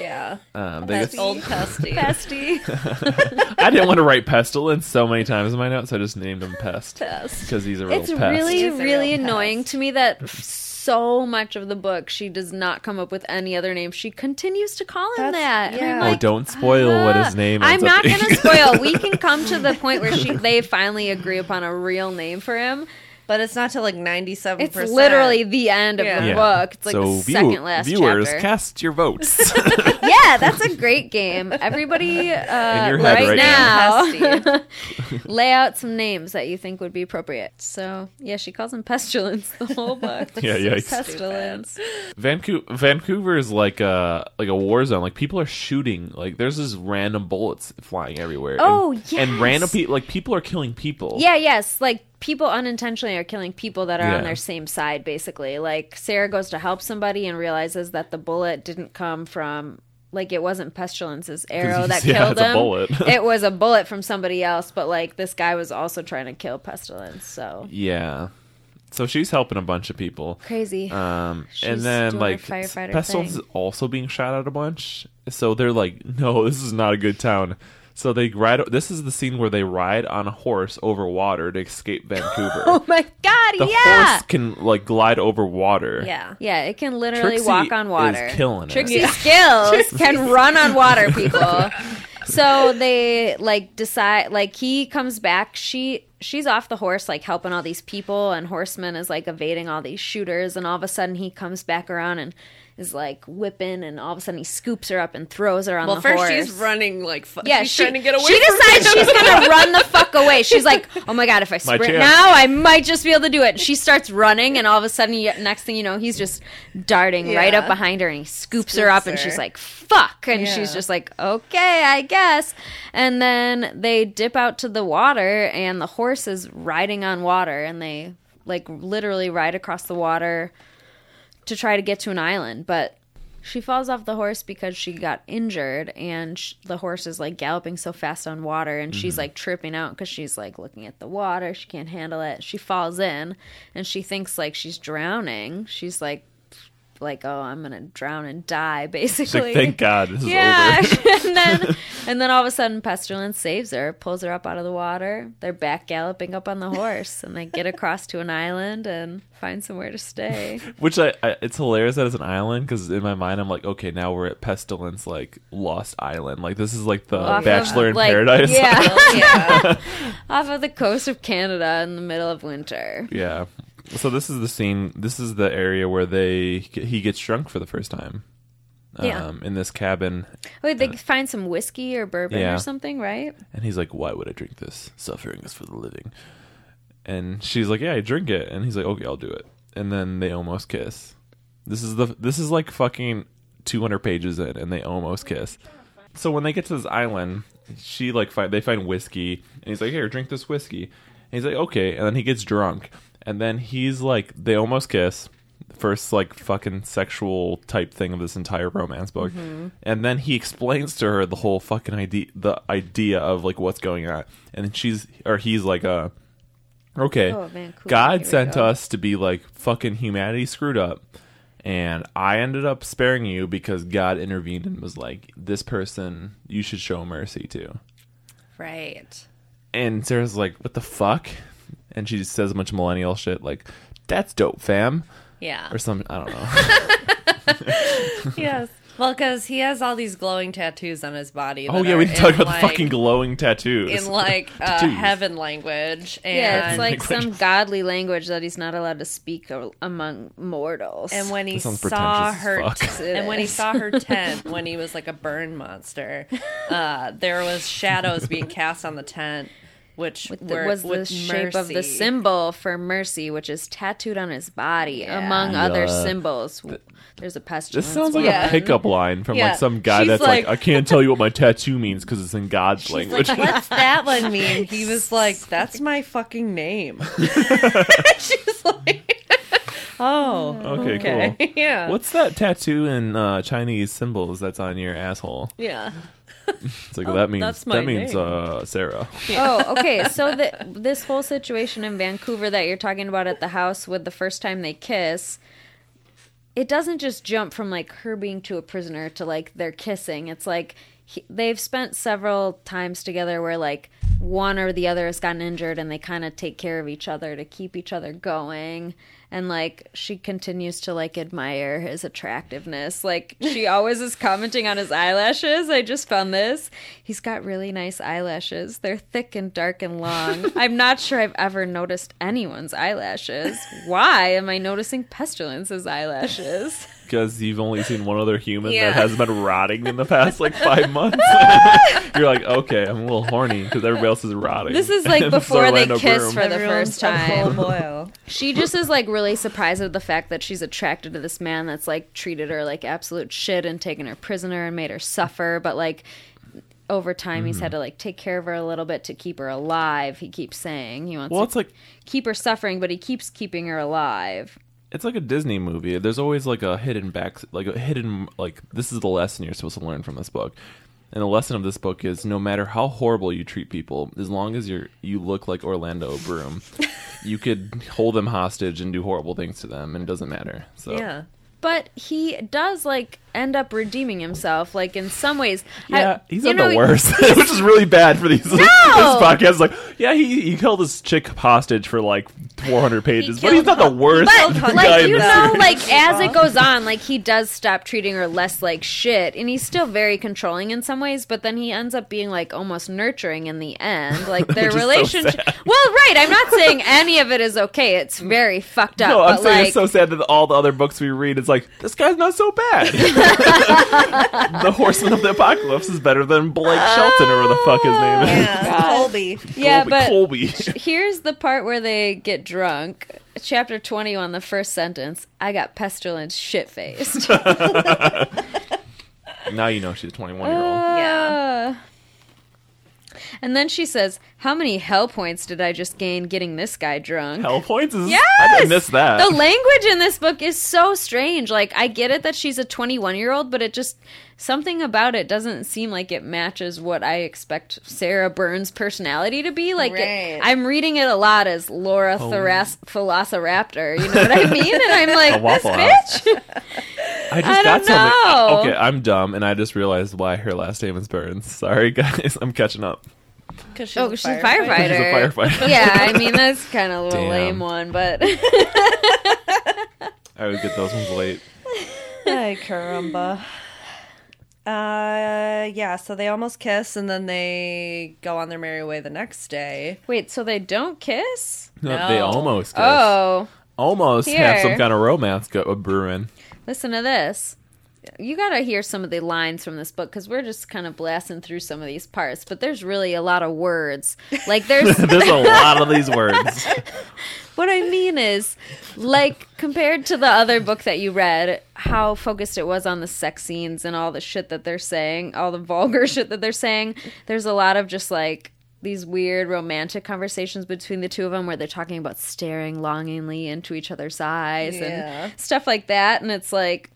Yeah. Um, they That's get, old Pesty. Pesty. I didn't want to write pestilence so many times in my notes, so I just named him Pest Pest. because he's a real It's pest. really, It's a really real annoying pest. to me that so much of the book she does not come up with any other name. She continues to call him That's- that. And I'm yeah. Oh, like, don't spoil what his ah. name I'm not going to spoil. We can come to the point where she they finally agree upon a real name for him. But it's not till like ninety-seven. It's literally the end of Yeah. the Yeah. book. It's like so the view- second last viewers, chapter. cast your votes. yeah, that's a great game. Everybody, uh, your head right, right now, lay out some names that you think would be appropriate. So, yeah, she calls him pestilence the whole book. Yeah, yikes. pestilence. Vancouver, Vancouver is like a like a war zone. Like people are shooting. Like there's just random bullets flying everywhere. Oh, and, and random people. Like people are killing people. Yeah, yes, like people unintentionally are killing people that are Yeah. on their same side. Basically, like Sarah goes to help somebody and realizes that the bullet didn't come from. Like it wasn't pestilence's arrow that yeah, killed him. it was a bullet from somebody else, but like this guy was also trying to kill pestilence. So Yeah. So she's helping a bunch of people. crazy. Um, She's and then like Pestilence thing. is also being shot at a bunch. So they're like, no, this is not a good town. So they ride. This is the scene where they ride on a horse over water to escape Vancouver. oh my god! the yeah. horse can like glide over water. Yeah. Yeah, it can literally Trixie walk on water. is water. killing it. Trixie Yeah. skills can run on water, people. so they like decide like he comes back. She she's off the horse like helping all these people and horseman is like evading all these shooters and all of a sudden he comes back around and is like whipping and all of a sudden he scoops her up and throws her on the water. Well, first horse. she's running like fu- Yeah, she's she, trying to get away. She from decides him. she's gonna run the fuck away. She's like, "Oh my god, if I sprint now, I might just be able to do it." She starts running, and all of a sudden, next thing you know, he's just darting right up behind her, and he scoops, her Scoops up, and she's like, "Fuck!" And Yeah. she's just like, "Okay, I guess." And then they dip out to the water, and the horse is riding on water, and they like literally ride across the water to try to get to an island, but she falls off the horse because she got injured and sh- the horse is like galloping so fast on water and she's mm-hmm. like tripping out because she's like looking at the water she can't handle it. She falls in and she thinks like she's drowning. She's like like oh i'm gonna drown and die basically like, thank God this is yeah, over. and then and then all of a sudden, pestilence saves her, pulls her up out of the water. They're back galloping up on the horse, and they get across to an island and find somewhere to stay. Which I, I, it's hilarious that it's an island because in my mind I'm like, okay, now we're at Pestilence, like Lost Island. Like this is like the Off of, Bachelor in like, Paradise. Yeah, yeah. off of the coast of Canada in the middle of winter. yeah. So this is the scene. This is the area where they he gets drunk for the first time. Yeah. Um, in this cabin, Wait, they find some whiskey or bourbon Yeah. or something, right? and he's like, "Why would I drink this? Suffering is for the living." And she's like, "Yeah, I drink it." And he's like, "Okay, I'll do it." And then they almost kiss. This is the this is like fucking 200 pages in, and they almost kiss. So when they get to this island, she like find they find whiskey, and he's like, "Here, drink this whiskey." And he's like, "Okay," and then he gets drunk, and then he's like, they almost kiss. First, like fucking sexual type thing of this entire romance book, and then he explains to her the whole fucking idea, the idea of like what's going on, and then she's or he's like, uh, okay, Oh, Vancouver, God here sent go. us to be like fucking humanity screwed up, and I ended up sparing you because God intervened and was like, this person you should show mercy to. right. And Sarah's like, what the fuck? And she just says a bunch of millennial shit like, that's dope, fam, Yeah. or some I don't know. yes. Well, because he has all these glowing tattoos on his body. oh yeah, we didn't talk about like- the fucking glowing tattoos. in like uh, Tattoos. heaven language. And, Yeah, it's like language. some godly language that he's not allowed to speak a- among mortals. And when he saw her, fuck. It and when he saw her tent, when he was like a burn monster, uh, there was shadows being cast on the tent, which the- were, was the with shape of the symbol for mercy, which is tattooed on his body, among Yeah. other symbols. There's a pestilence. this sounds like Yeah. a pickup line from Yeah. like some guy She's that's like, like- I can't tell you what my tattoo means because it's in God's language. Like, what's that one mean? He was like, "That's my fucking name." She's like, "Oh, okay, okay, cool. yeah, What's that tattoo in uh, Chinese symbols that's on your asshole? yeah." It's like that means Oh, that's my that means name. uh, Sarah. Oh, okay. So the, this whole situation in Vancouver that you're talking about at the house with the first time they kiss, it doesn't just jump from like her being to a prisoner to like they're kissing. It's like he, they've spent several times together where like one or the other has gotten injured and they kind of take care of each other to keep each other going. And like she continues to like admire his attractiveness. Like she always is commenting on his eyelashes. I just found this. He's got really nice eyelashes. They're thick and dark and long. I'm not sure I've ever noticed anyone's eyelashes. Why am I noticing Pestilence's eyelashes? because you've only seen one other human Yeah. that has been rotting in the past like five months. You're like, okay, I'm a little horny because everybody else is rotting. This is, like, And before they kiss Bloom. for the first time. a. She just is like really surprised at the fact that she's attracted to this man that's like treated her like absolute shit and taken her prisoner and made her suffer. But like over time, he's Mm-hmm. had to like take care of her a little bit to keep her alive. He keeps saying he wants Well, to it's like keep her suffering, but he keeps keeping her alive. It's like a Disney movie. There's always like a hidden back, like a hidden like this is the lesson you're supposed to learn from this book. And the lesson of this book is no matter how horrible you treat people, as long as you're you look like Orlando Bloom, you could hold them hostage and do horrible things to them, and it doesn't matter. So Yeah. But he does like end up redeeming himself, like in some ways. I- Yeah, he's you on know, the worst, which is really bad for these. This podcast like, yeah, he he held this chick hostage for like 400 pages, but he's not the worst But guy like you know, series. like as it goes on, like he does stop treating her less like shit, and he's still very controlling in some ways. But then he ends up being like almost nurturing in the end. Like their is so relationship. well, right. I'm not saying any of it is okay. It's very fucked up. no, I'm but saying like, it's so sad that all the other books we read, it's like this guy's not so bad. the Horseman of the Apocalypse is better than Blake Shelton or whatever the fuck his name oh, is. Yeah. Colby. yeah, Colby, but Colby. here's the part where they get drunk. Chapter 21, the first sentence. I got pestilence shit faced. now you know she's a 21 year old. Uh, yeah. And then she says, How many hell points did I just gain getting this guy drunk? Hell points is Yes! I didn't miss that. The language in this book is so strange. Like, I get it that she's a 21 year old, but it just, something about it doesn't seem like it matches what I expect Sarah Burns' personality to be. Like, it- I'm reading it a lot as Laura Oh. Theras- Velociraptor. You know what I mean? And I'm like, A this House. bitch. I just I got don't something. know. okay, I'm dumb, and I just realized why her last name is Burns. Sorry, guys, I'm catching up. Because she's, Oh, she's a firefighter. firefighter. She's a firefighter. yeah, I mean, that's kind of a little Damn. lame one, but. I would get those ones late. Ay, caramba. Uh, yeah, so they almost kiss and then they go on their merry way the next day. Wait, so they don't kiss? No, No. They almost kiss. Oh, almost Here. have some kind of romance go brewing. listen to this. You gotta hear some of the lines from this book because we're just kind of blasting through some of these parts, but there's really a lot of words. Like, there's. There's a lot of these words. what I mean is, like, compared to the other book that you read, how focused it was on the sex scenes and all the shit that they're saying, all the vulgar shit that they're saying, there's a lot of just like these weird romantic conversations between the two of them where they're talking about staring longingly into each other's eyes Yeah. and stuff like that. And it's like,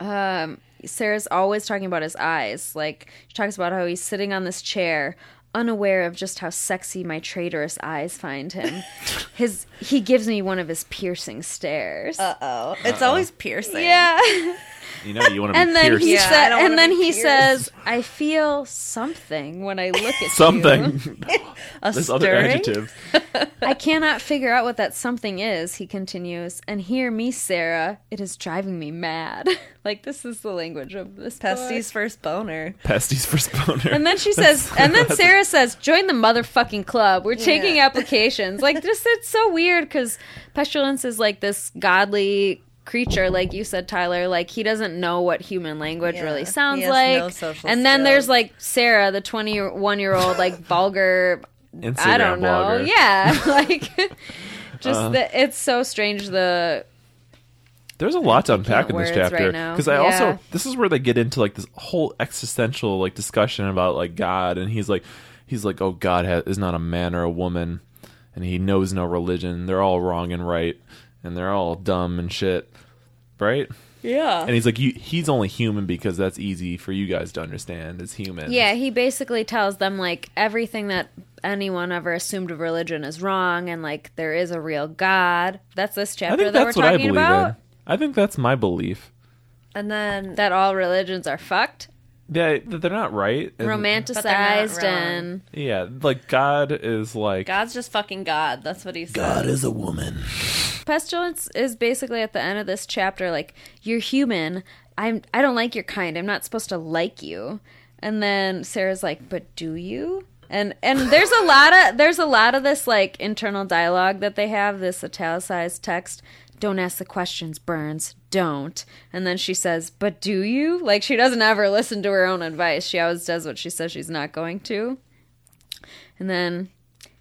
um, Sarah's always talking about his eyes. Like she talks about how he's sitting on this chair, unaware of just how sexy my traitorous eyes find him. his he gives me one of his piercing stares. Uh oh. It's always piercing. yeah. You know, you want to be and then pierced. he Yeah, said, and then he pierced. says, "I feel something when I look at you." Something. A There's other stirring? I cannot figure out what that something is, he continues. And hear me, Sarah, it is driving me mad. like this is the language of this Pesty's book. first boner. Pesties for Sponer. And then she says, and then Sarah says, "Join the motherfucking club. We're taking Yeah. applications." Like this, it's so weird because pestilence is like this godly creature, like you said, Tyler. Like he doesn't know what human language Yeah. really sounds He has like. no social and then there's like Sarah, the twenty-one-year-old, like vulgar. Instagram I don't know. blogger. Yeah, like just Uh. the, it's so strange. The There's a lot to unpack in this words chapter right because I Yeah. also this is where they get into like this whole existential like discussion about like God and he's like he's like oh God ha- is not a man or a woman and he knows no religion they're all wrong and right and they're all dumb and shit right yeah. and he's like you, he's only human because that's easy for you guys to understand as humans Yeah, he basically tells them like everything that anyone ever assumed of religion is wrong, and like there is a real God. That's this I chapter think that we're what I talking believe about. in I think that's my belief And then That all religions are fucked, yeah that they're not right and- romanticized, wrong. and yeah like God is like God's just fucking God. That's what he said. God is a woman pestilence is basically at the end of this chapter like you're human. I'm I don't like your kind. I'm not supposed to like you. And then Sarah's like, "But do you?" And and there's a lot of there's a lot of this like internal dialogue that they have this italicized text. Don't ask the questions, Burns. Don't. And then she says, "But do you?" Like she doesn't ever listen to her own advice. She always does what she says she's not going to. And then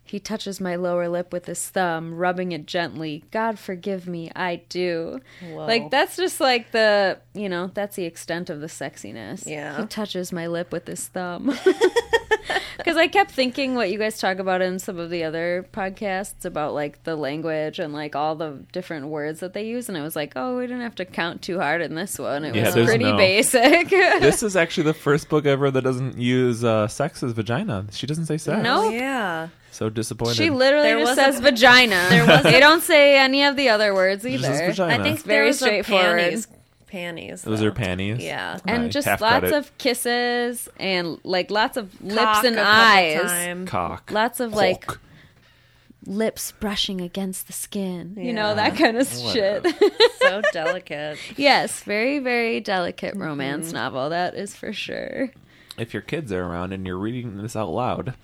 he touches my lower lip with his thumb, rubbing it gently. God forgive me, I do. Whoa. Like that's just like the, you know, that's the extent of the sexiness. Yeah. He touches my lip with his thumb. Because I kept thinking what you guys talk about in some of the other podcasts about like the language and like all the different words that they use, and I was like, oh, we didn't have to count too hard in this one. It Yeah, was pretty no- basic. this is actually the first book ever that doesn't use uh, sex as vagina. She doesn't say sex. No. Oh, yeah. So disappointed. She literally There just was a- says vagina. they don't say any of the other words either. says vagina. I think it's very there was a straightforward. Panties. Panties. Those though. are panties. Yeah. and Right, just half lots credit. of kisses and like lots of lips and a couple eyes. times. cock. Lots of like Cock. lips brushing against the skin. You know, that kind of shit. so delicate. yes, very, very delicate Mm-hmm. romance novel. That is for sure. If your kids are around and you're reading this out loud,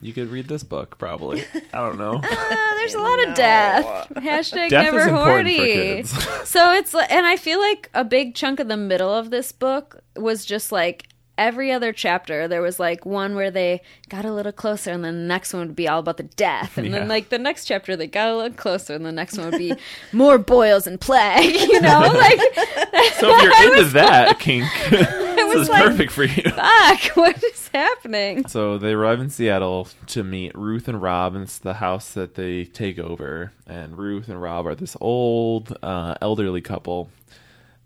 you could read this book probably. I don't know. Ah, there's a lot of death. Hashtag Death never is important for horny. kids. so it's li- and I feel like a big chunk of the middle of this book was just like every other chapter there was like one where they got a little closer and then the next one would be all about the death and Yeah. then like the next chapter they got a little closer and the next one would be more boils and plague you know like so if you're into that kink, this was is like- perfect for you. fuck what is happening So they arrive in Seattle to meet Ruth and Rob, and it's the house that they take over. And Ruth and Rob are this old, uh, elderly couple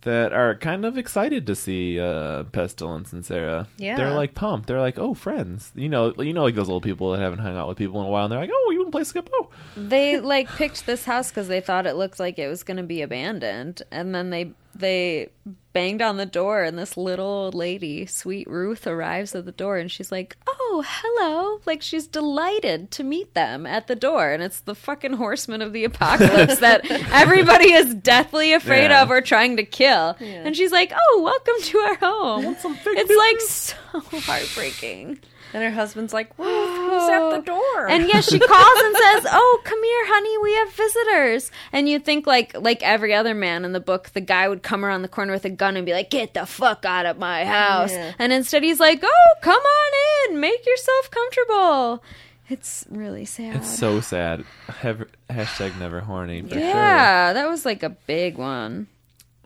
that are kind of excited to see uh, Pestilence and Sarah. Yeah. they're like pumped. They're like, "Oh, friends!" You know, you know, like those old people that haven't hung out with people in a while, and they're like, "Oh, you want to play skip? Oh, they like picked this house because they thought it looked like it was going to be abandoned and then they they banged on the door and this little old lady sweet ruth arrives at the door and she's like oh hello. Like she's delighted to meet them at the door and it's the fucking horseman of the apocalypse that everybody is deathly afraid Yeah. of or trying to kill. And she's like oh welcome to our home. Some it's like so heartbreaking And her husband's like, who's at the door? and yes, she calls and says, "Oh, come here, honey. We have visitors." And you think like like every other man in the book, the guy would come around the corner with a gun and be like, "Get the fuck out of my house." Yeah. And instead, he's like, "Oh, come on in. Make yourself comfortable." It's really sad. it's so sad." Have, hashtag never horny. For Sure. yeah, that was like a big one.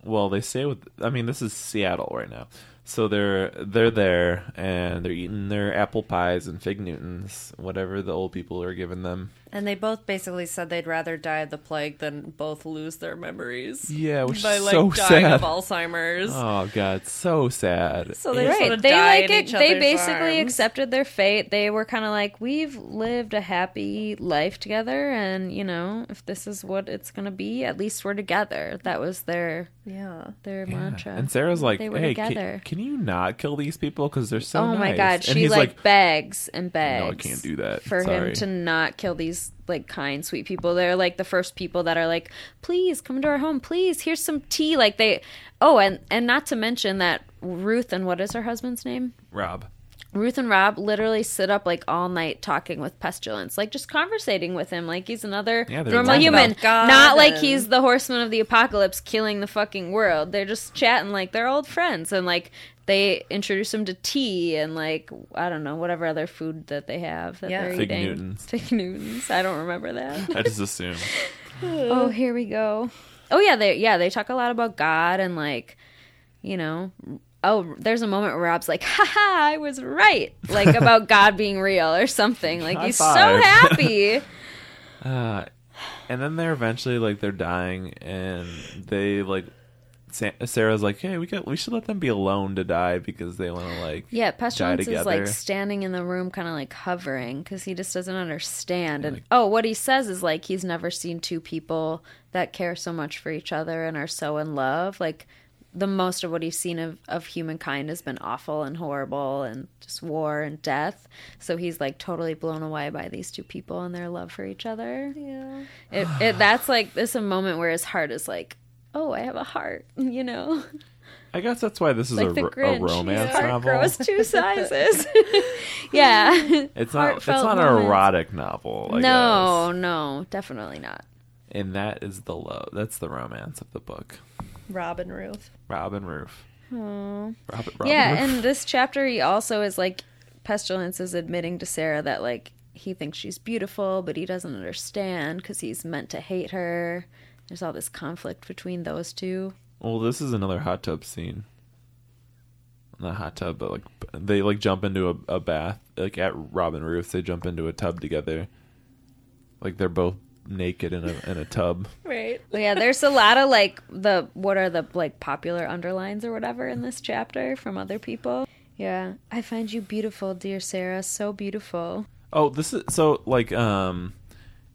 well they say with i mean this is seattle right now so they're they're there and they're eating their apple pies and fig newtons whatever the old people are giving them And they both basically said they'd rather die of the plague than both lose their memories. yeah which By is like so dying sad of Alzheimer's. oh god so sad So they just right wanna they die like in it, each they other's basically arms. accepted their fate they were kind of like we've lived a happy life together and you know if this is what it's gonna be at least we're together that was their Yeah. their Yeah. mantra and sarah's like they were hey together can, can you not kill these people because they're so oh my god and she he's like, begs and begs no i can't do that for Sorry. him to not kill these like kind sweet people. They're like the first people that are like please come to our home. Please here's some tea. Like they oh and and not to mention that ruth and what is her husband's name? Rob. Ruth and Rob literally sit up like all night talking with Pestilence, like just conversating with him, like he's another Yeah, normal human, not like he's the horseman of the apocalypse killing the fucking world. They're just chatting like they're old friends, and like they introduce him to tea and like I don't know whatever other food that they have that Yeah. they're Fig eating. Newtons. Fig Newtons. I don't remember that. i just assume oh, here we go. Oh yeah, they yeah they talk a lot about God and like you know. Oh, there's a moment where Rob's like, "Ha ha, I was right," like about God being real or something. Like High he's so happy. Uh, and then they're eventually like they're dying, and they like Sa- Sarah's like, hey, we got we should let them be alone to die because they want to like Yeah, die Pestilence is like standing in the room, kind of like hovering because he just doesn't understand. And oh, what he says is like he's never seen two people that care so much for each other and are so in love. Like the most of what he's seen of, of humankind has been awful and horrible and just war and death. So he's like totally blown away by these two people and their love for each other. Yeah. It, it that's like this a moment where his heart is like, oh, I have a heart, you know, I guess that's why this is like a, the a Grinch. romance his heart novel. grows two sizes. yeah, It's not. It's Heartfelt not an erotic novel. I no, no, definitely not. and that is the love. That's the romance of the book. Robin Ruth. Robin Roof. Robin, Robin yeah, Roof. and this chapter he also is like pestilence is admitting to Sarah that like he thinks she's beautiful, but he doesn't understand because he's meant to hate her. There's all this conflict between those two. Well, this is another hot tub scene. Not hot tub, but like they like jump into a, a bath. Like at Robin Roofs, they jump into a tub together. Like they're both naked in a in a tub. Right. But yeah, there's a lot of like the what are the like popular underlines or whatever in this chapter from other people. Yeah, I find you beautiful, dear Sarah, so beautiful. Oh, this is so like um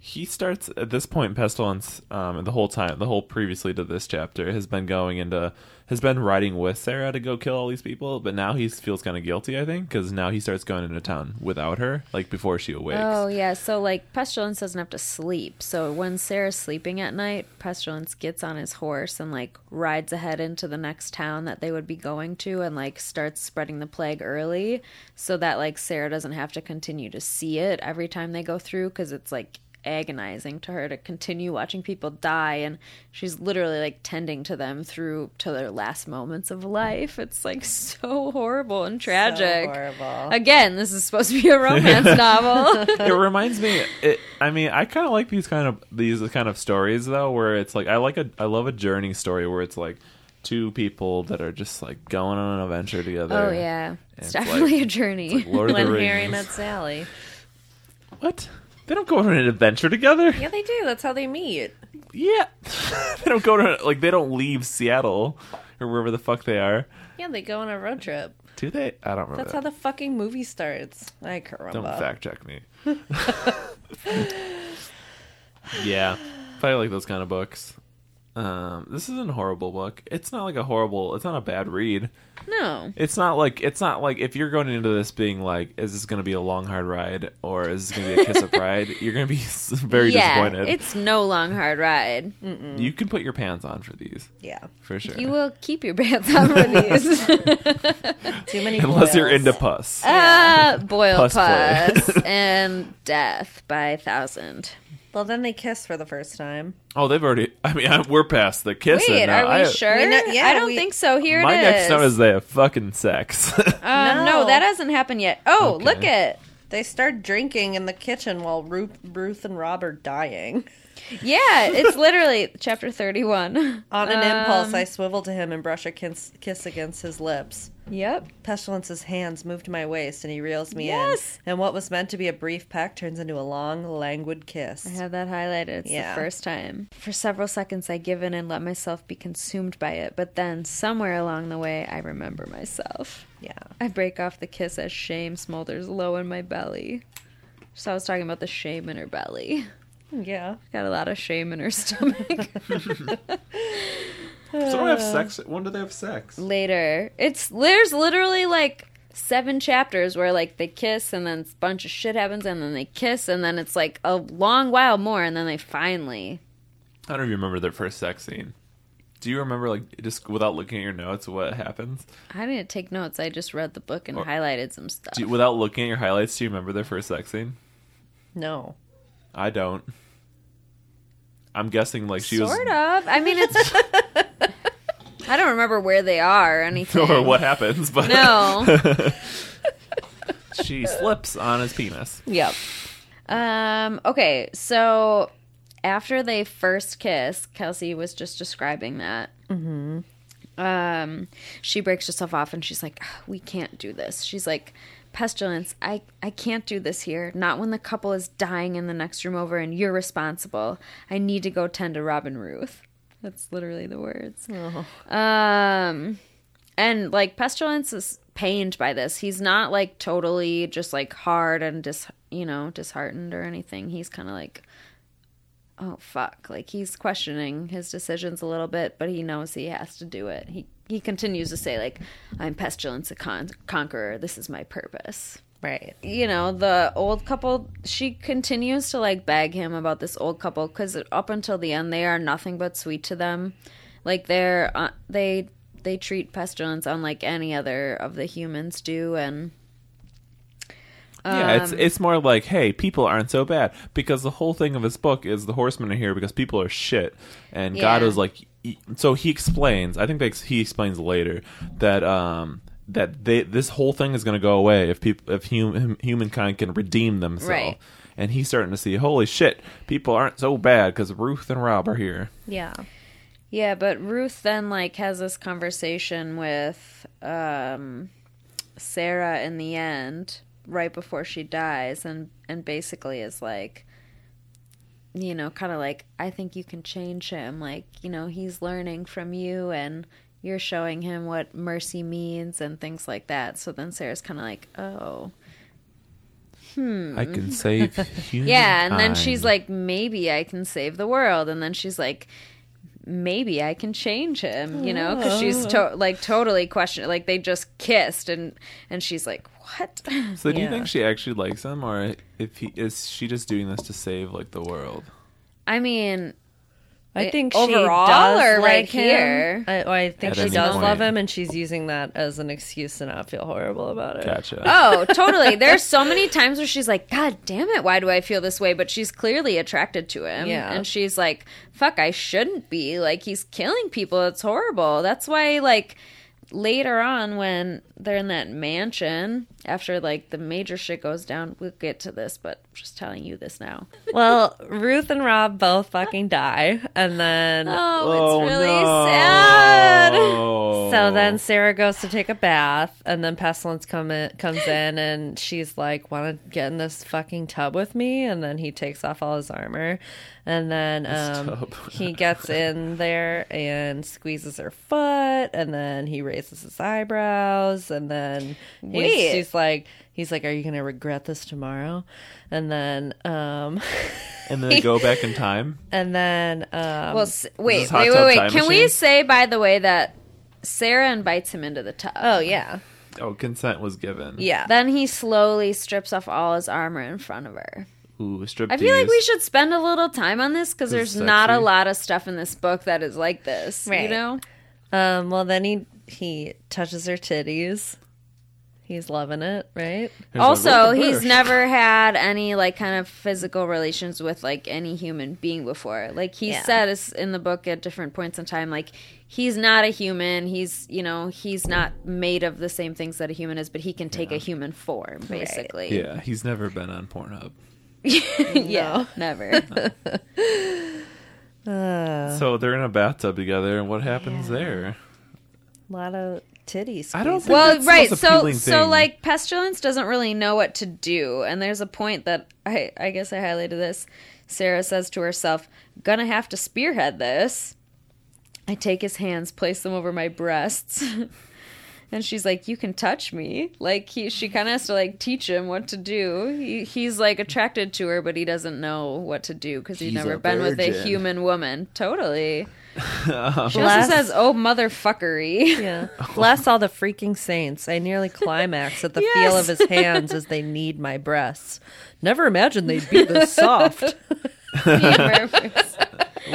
he starts at this point pestilence um the whole time the whole previously to this chapter has been going into has been riding with Sarah to go kill all these people, but now he feels kind of guilty, I think, cuz now he starts going into town without her like before she awakes. Oh yeah, so like Pestilence doesn't have to sleep. So when Sarah's sleeping at night, Pestilence gets on his horse and like rides ahead into the next town that they would be going to and like starts spreading the plague early so that like Sarah doesn't have to continue to see it every time they go through cuz it's like agonizing to her to continue watching people die and she's literally like tending to them through to their last moments of life. It's like so horrible and tragic. horrible. Again, this is supposed to be a romance novel. it reminds me it, i mean i kind of like these kind of these kind of stories though where it's like i like a i love a journey story where it's like two people that are just like going on an adventure together Oh yeah, it's, It's definitely like- a journey. like lord of the when Harry met Sally. what they don't go on an adventure together. Yeah, they do. That's how they meet. yeah. They don't go to like they don't leave seattle or wherever the fuck they are. Yeah, they go on a road trip. do they? I don't remember That's how the fucking movie starts. I can't don't fact check me. Yeah. I like those kind of books um this isn't a horrible book it's not like a horrible it's not a bad read No, It's not like it's not like if you're going into this being like, is this going to be a long hard ride or is this going to be a kiss of pride? You're going to be very yeah, disappointed. it's no long hard ride. you can put your pants on for these Yeah. for sure, You will keep your pants on for these. Too many unless you're boils. into puss. Ah, boil Puss puss, play. and death by thousand. Well, then they kiss for the first time. Oh, they've already. I mean, I, we're past the kissing. Wait, now. are we I- sure? We know- yeah, I don't we- think so. Here My it is. next note is they have fucking sex. Um, no. No. that hasn't happened yet. Oh, Okay. look at. They start drinking in the kitchen while Ruth, Ruth and Rob are dying. Yeah, it's literally chapter thirty-one. On an Um, impulse, I swivel to him and brush a kiss, kiss against his lips. Yep. Pestilence's hands move to my waist and he reels me Yes. in. And what was meant to be a brief peck turns into a long, languid kiss. I have that highlighted. It's Yeah. the first time. For several seconds, I give in and let myself be consumed by it, but then, somewhere along the way, I remember myself. Yeah. I break off the kiss as shame smolders low in my belly. So I was talking about the shame in her belly. Yeah. Got a lot of shame in her stomach. so don't have sex. When do they have sex? Later, it's there's literally like seven chapters where like they kiss and then a bunch of shit happens and then they kiss and then it's like a long while more and then they finally I don't even remember their first sex scene. Do you remember, like, just without looking at your notes, what happens? I didn't take notes. I just read the book and Or- highlighted some stuff. Do you, without looking at your highlights, do you remember their first sex scene? No. I don't. I'm guessing like she sort was sort of. I mean, it's. I don't remember where they are or anything. or what happens, but No. she slips on his penis. Yep. Um. Okay. So after they first kiss, Kelsey was just describing that. Mm-hmm. Um. She breaks herself off and she's like, "Ah, "We can't do this." She's like. Pestilence, I, I can't do this here. Not when the couple is dying in the next room over and you're responsible. I need to go tend to Robin Ruth. That's literally the words. Um, and like Pestilence is pained by this. He's not like totally just like hard and dis, you know, disheartened or anything. He's kind of like, oh fuck, like he's questioning his decisions a little bit, but he knows he has to do it. He he continues to say like, "I'm pestilence, a con- conqueror. This is my purpose." Right. you know the old couple she continues to like beg him about this old couple because up until the end they are nothing but sweet to them like they're uh, they they treat pestilence unlike any other of the humans do and Yeah, it's Um, it's more like, hey, people aren't so bad because the whole thing of this book is the horsemen are here because people are shit, and God Yeah. was like, he- so he explains. I think they, he explains later that um that they this whole thing is going to go away if people if hum, humankind can redeem themselves. Right. And he's starting to see, holy shit, people aren't so bad because Ruth and Rob are here. Yeah. yeah but ruth then like has this conversation with um sarah in the end right before she dies and and basically is like you know kind of like i think you can change him like you know he's learning from you and you're showing him what mercy means and things like that so then sarah's kind of like oh hmm. I can save humankind. Yeah and then she's like maybe i can save the world and then she's like maybe i can change him you know because she's to- like totally questioning like they just kissed and and she's like what So do you Yeah. think she actually likes him, or if he is she just doing this to save like the world? i mean I Eh, think overall she does or like right him. here? I, I think At she any does point. love him, and she's using that as an excuse to not feel horrible about it. Gotcha. Oh, totally. There's so many times where she's like, God damn it, why do I feel this way? But she's clearly attracted to him. Yeah. And she's like, fuck, I shouldn't be. Like, he's killing people. It's horrible. That's why, like, later on when they're in that mansion, after, like, the major shit goes down, we'll get to this, but I'm just telling you this now. Well, Ruth and Rob both fucking die, and then Oh, it's really no. sad. so then Sarah goes to take a bath, and then Pestilence come in, comes in, and she's like, "Want to get in this fucking tub with me?" And then he takes off all his armor, and then um, he gets in there and squeezes her foot, and then he raises his eyebrows, and then he's, Wait. he's like, he's like, "Are you gonna regret this tomorrow?" And then, um, and then go back in time. and then, um, Well, s- wait, wait, wait, wait. time Can we say, by the way, that Sarah invites him into the tub? oh yeah, Oh, consent was given. yeah. Then he slowly strips off all his armor in front of her. Ooh, strip I feel like we should spend a little time on this because This is there's not a lot of stuff in this book that is like this. Right. You know? Um, well, then he he touches her titties. He's loving it, right? also, he's never had any like kind of physical relations with like any human being before. Like he Yeah. said is in the book at different points in time, like he's not a human. He's you know he's not made of the same things that a human is, but he can take a human form basically. Yeah, he's never been on Pornhub. yeah, never. Uh, So they're in a bathtub together, and what happens there? a lot of titties. I don't squeezing. think well that's the right most so appealing so thing. like pestilence doesn't really know what to do and there's a point that i i guess i highlighted this sarah says to herself gonna have to spearhead this i take his hands place them over my breasts and she's like you can touch me like he she kind of has to like teach him what to do he, he's like attracted to her but he doesn't know what to do because he's He's never a been with a virgin. human woman totally she also says oh motherfuckery Yeah. Bless all the freaking saints. I nearly climax at the feel of his hands as they knead my breasts. Never imagined they'd be this soft.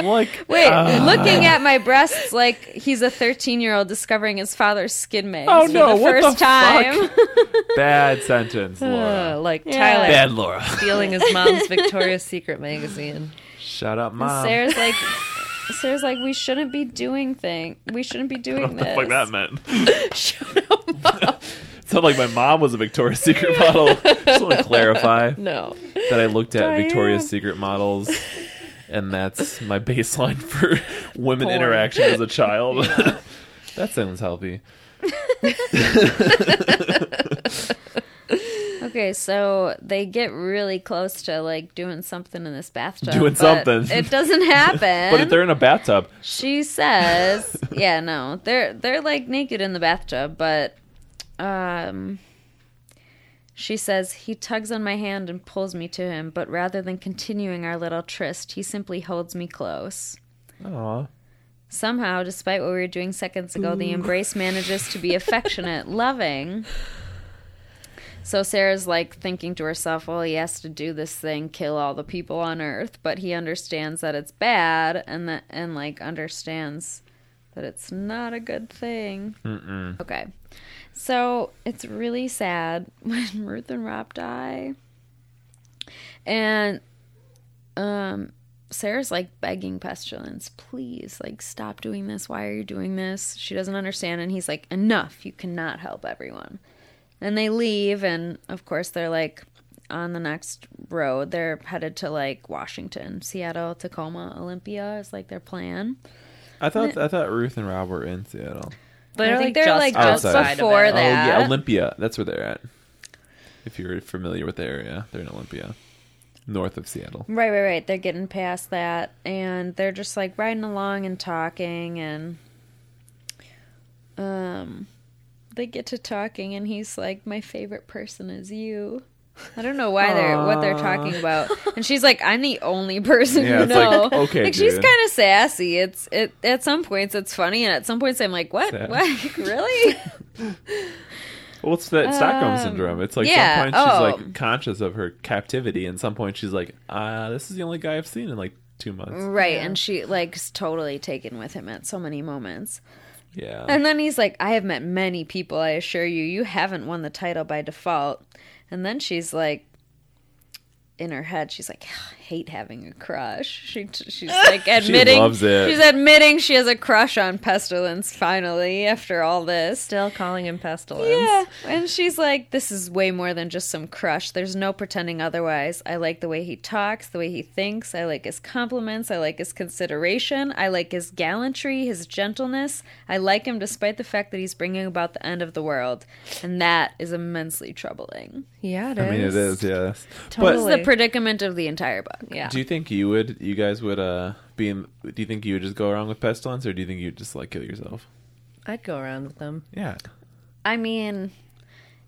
like, Wait, uh, looking at my breasts like he's a 13 year old discovering his father's skin mags Oh, for no, the what the first time. bad sentence, Uh, Laura. like Yeah. Tyler bad Laura. stealing his mom's Victoria's Secret magazine. Shut up, mom. Sarah's like, Sarah's like, we shouldn't be doing thing. We shouldn't be doing what the this. fuck that meant? Sounded like my mom was a Victoria's Secret model. Just want to clarify No. that I looked at Diane. Victoria's Secret models, and that's my baseline for women Porn. interaction as a child. that sounds healthy. Okay, so they get really close to like doing something in this bathtub. Doing something. It doesn't happen. But if they're in a bathtub, She says, "Yeah, no, they're they're like naked in the bathtub, but um." She says, he tugs on my hand and pulls me to him, but rather than continuing our little tryst, he simply holds me close. aw, Somehow, despite what we were doing seconds ago, the embrace manages to be affectionate, loving. So Sarah's like thinking to herself, well, he has to do this thing, kill all the people on Earth, but he understands that it's bad and that and like understands that it's not a good thing. Mm-mm. Okay. So it's really sad when Ruth and Rob die. And um Sarah's like begging Pestilence, please, like stop doing this. Why are you doing this? She doesn't understand and he's like, Enough, you cannot help everyone. And they leave and of course they're like on the next road. They're headed to like Washington, Seattle, Tacoma, Olympia is like their plan. I thought I thought Ruth and Rob were in Seattle. They're I like think they're, just like, just before of it. that. Oh yeah, Olympia. That's where they're at. If you're familiar with the area, they're in Olympia, north of Seattle. Right, right, right. They're getting past that and they're just like riding along and talking and um they get to talking and he's like my favorite person is you. I don't know why they're what they're talking about. And she's like I'm the only person Yeah, you it's like, know. okay, like she's kind of sassy. It's it at some points it's funny and at some points I'm like what? What? really? Well, it's that Stockholm Um, syndrome. It's like yeah, some point she's oh. like conscious of her captivity, and some point she's like, "Ah, this is the only guy I've seen in like two months." right, and she like totally taken with him at so many moments. Yeah, And then he's like, I have met many people, I assure you. You haven't won the title by default. And then she's like, in her head, she's like, hate having a crush. She, she's like admitting, loves it. she's admitting she has a crush on Pestilence finally after all this. Still calling him pestilence. Yeah. And she's like, this is way more than just some crush. There's no pretending otherwise. I like the way he talks, the way he thinks. I like his compliments. I like his consideration. I like his gallantry, his gentleness. I like him despite the fact that he's bringing about the end of the world. And that is immensely troubling. Yeah, it is. I mean it is. Yes, This is the predicament of the entire book. Yeah. do you think you would? You guys would uh be in? Do you think you would just go around with pestilence, or do you think you'd just like kill yourself? I'd go around with them. Yeah, I mean,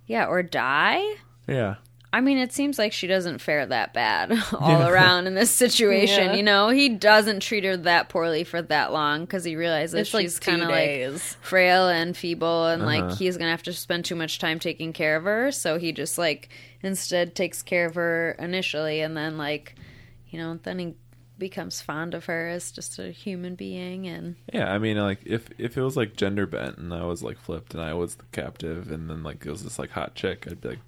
yeah, or die? yeah. I mean, it seems like she doesn't fare that bad all Yeah. around in this situation. Yeah. You know, he doesn't treat her that poorly for that long because he realizes It's she's two kind of like days. frail and feeble, and Uh-huh. like he's gonna have to spend too much time taking care of her. So he just like instead takes care of her initially, and then like, you know, then he becomes fond of her as just a human being, and Yeah, I mean, like if if it was like gender bent and I was like flipped and I was the captive and then like it was this like hot chick, I'd be like,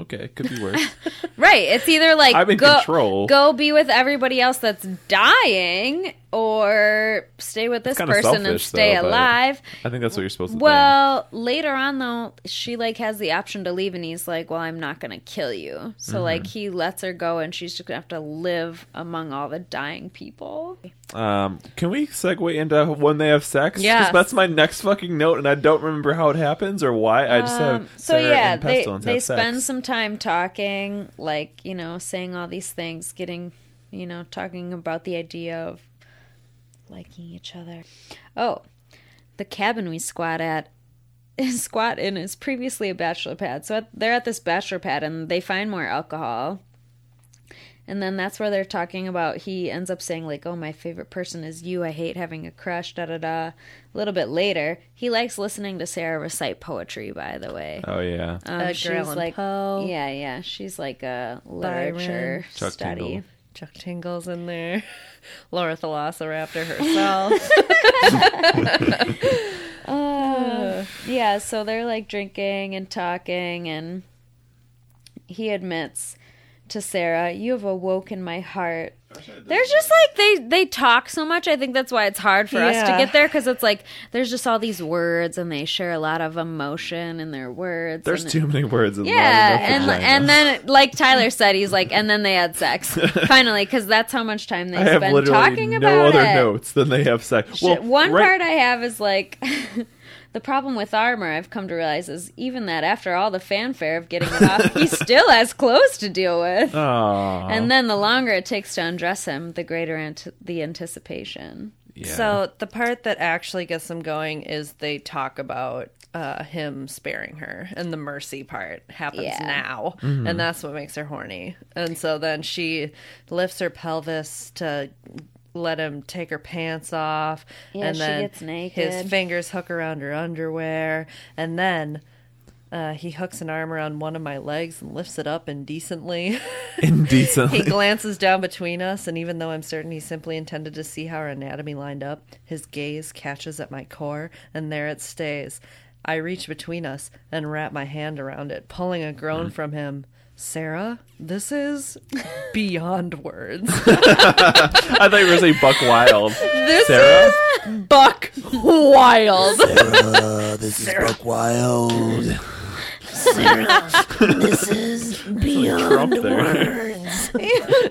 okay, it could be worse. Right. It's either like I'm in go, control. go be with everybody else that's dying, or stay with this person and stay though, alive. I think that's what you're supposed to do. Well, later on though, she like has the option to leave, and he's like, "Well, I'm not gonna kill you." So Mm-hmm. like he lets her go, and she's just gonna have to live among all the dying people. Um, can we segue into when they have sex? Yes. that's my next fucking note, and I don't remember how it happens or why. I just have Um, so Sarah yeah, and they Pestilence they have spend sex. some time talking, like you know, saying all these things, getting you know, talking about the idea of liking each other. Oh, the cabin we squat at. Is squat in is previously a bachelor pad, so they're at this bachelor pad and they find more alcohol. And then that's where they're talking about. He ends up saying like, "Oh, my favorite person is you. I hate having a crush." Da da da. A little bit later, he likes listening to Sarah recite poetry. By the way, Oh yeah, um, Edgar she's Allan like, Poe. yeah, yeah, she's like a literature Chuck study. Tingle. Chuck Tingle's in there. Laura Thalassa herself. Uh, yeah, so they're like drinking and talking, and he admits to Sarah, "You have awoken my heart." There's just like they they talk so much. I think that's why it's hard for us to get there because it's like there's just all these words, and they share a lot of emotion in their words. there's and too many words. And Yeah, not and vagina. and then like Tyler said, he's like, and then they had sex finally because that's how much time they I have spend literally talking no about other it. notes than they have sex. Well, One right- part I have is like the problem with armor. I've come to realize is even that after all the fanfare of getting it off, he still has clothes to deal with. Aw. And then the longer it takes to undress him, the greater ant- the anticipation. Yeah. So the part that actually gets them going is they talk about uh, him sparing her, and the mercy part happens Yeah. now, Mm-hmm. and that's what makes her horny. And so then she lifts her pelvis to let him take her pants off, Yeah, and she then gets naked. his fingers hook around her underwear, and then. Uh, he hooks an arm around one of my legs and lifts it up indecently. Indecently. he glances down between us, and even though I'm certain he simply intended to see how our anatomy lined up, his gaze catches at my core, and there it stays. I reach between us and wrap my hand around it, pulling a groan from him. Sarah, this is beyond words. I thought you were going to say Buck Wild. This Sarah? is Buck Wild. Uh, this is Buck Wild. Sarah, this is beyond words. I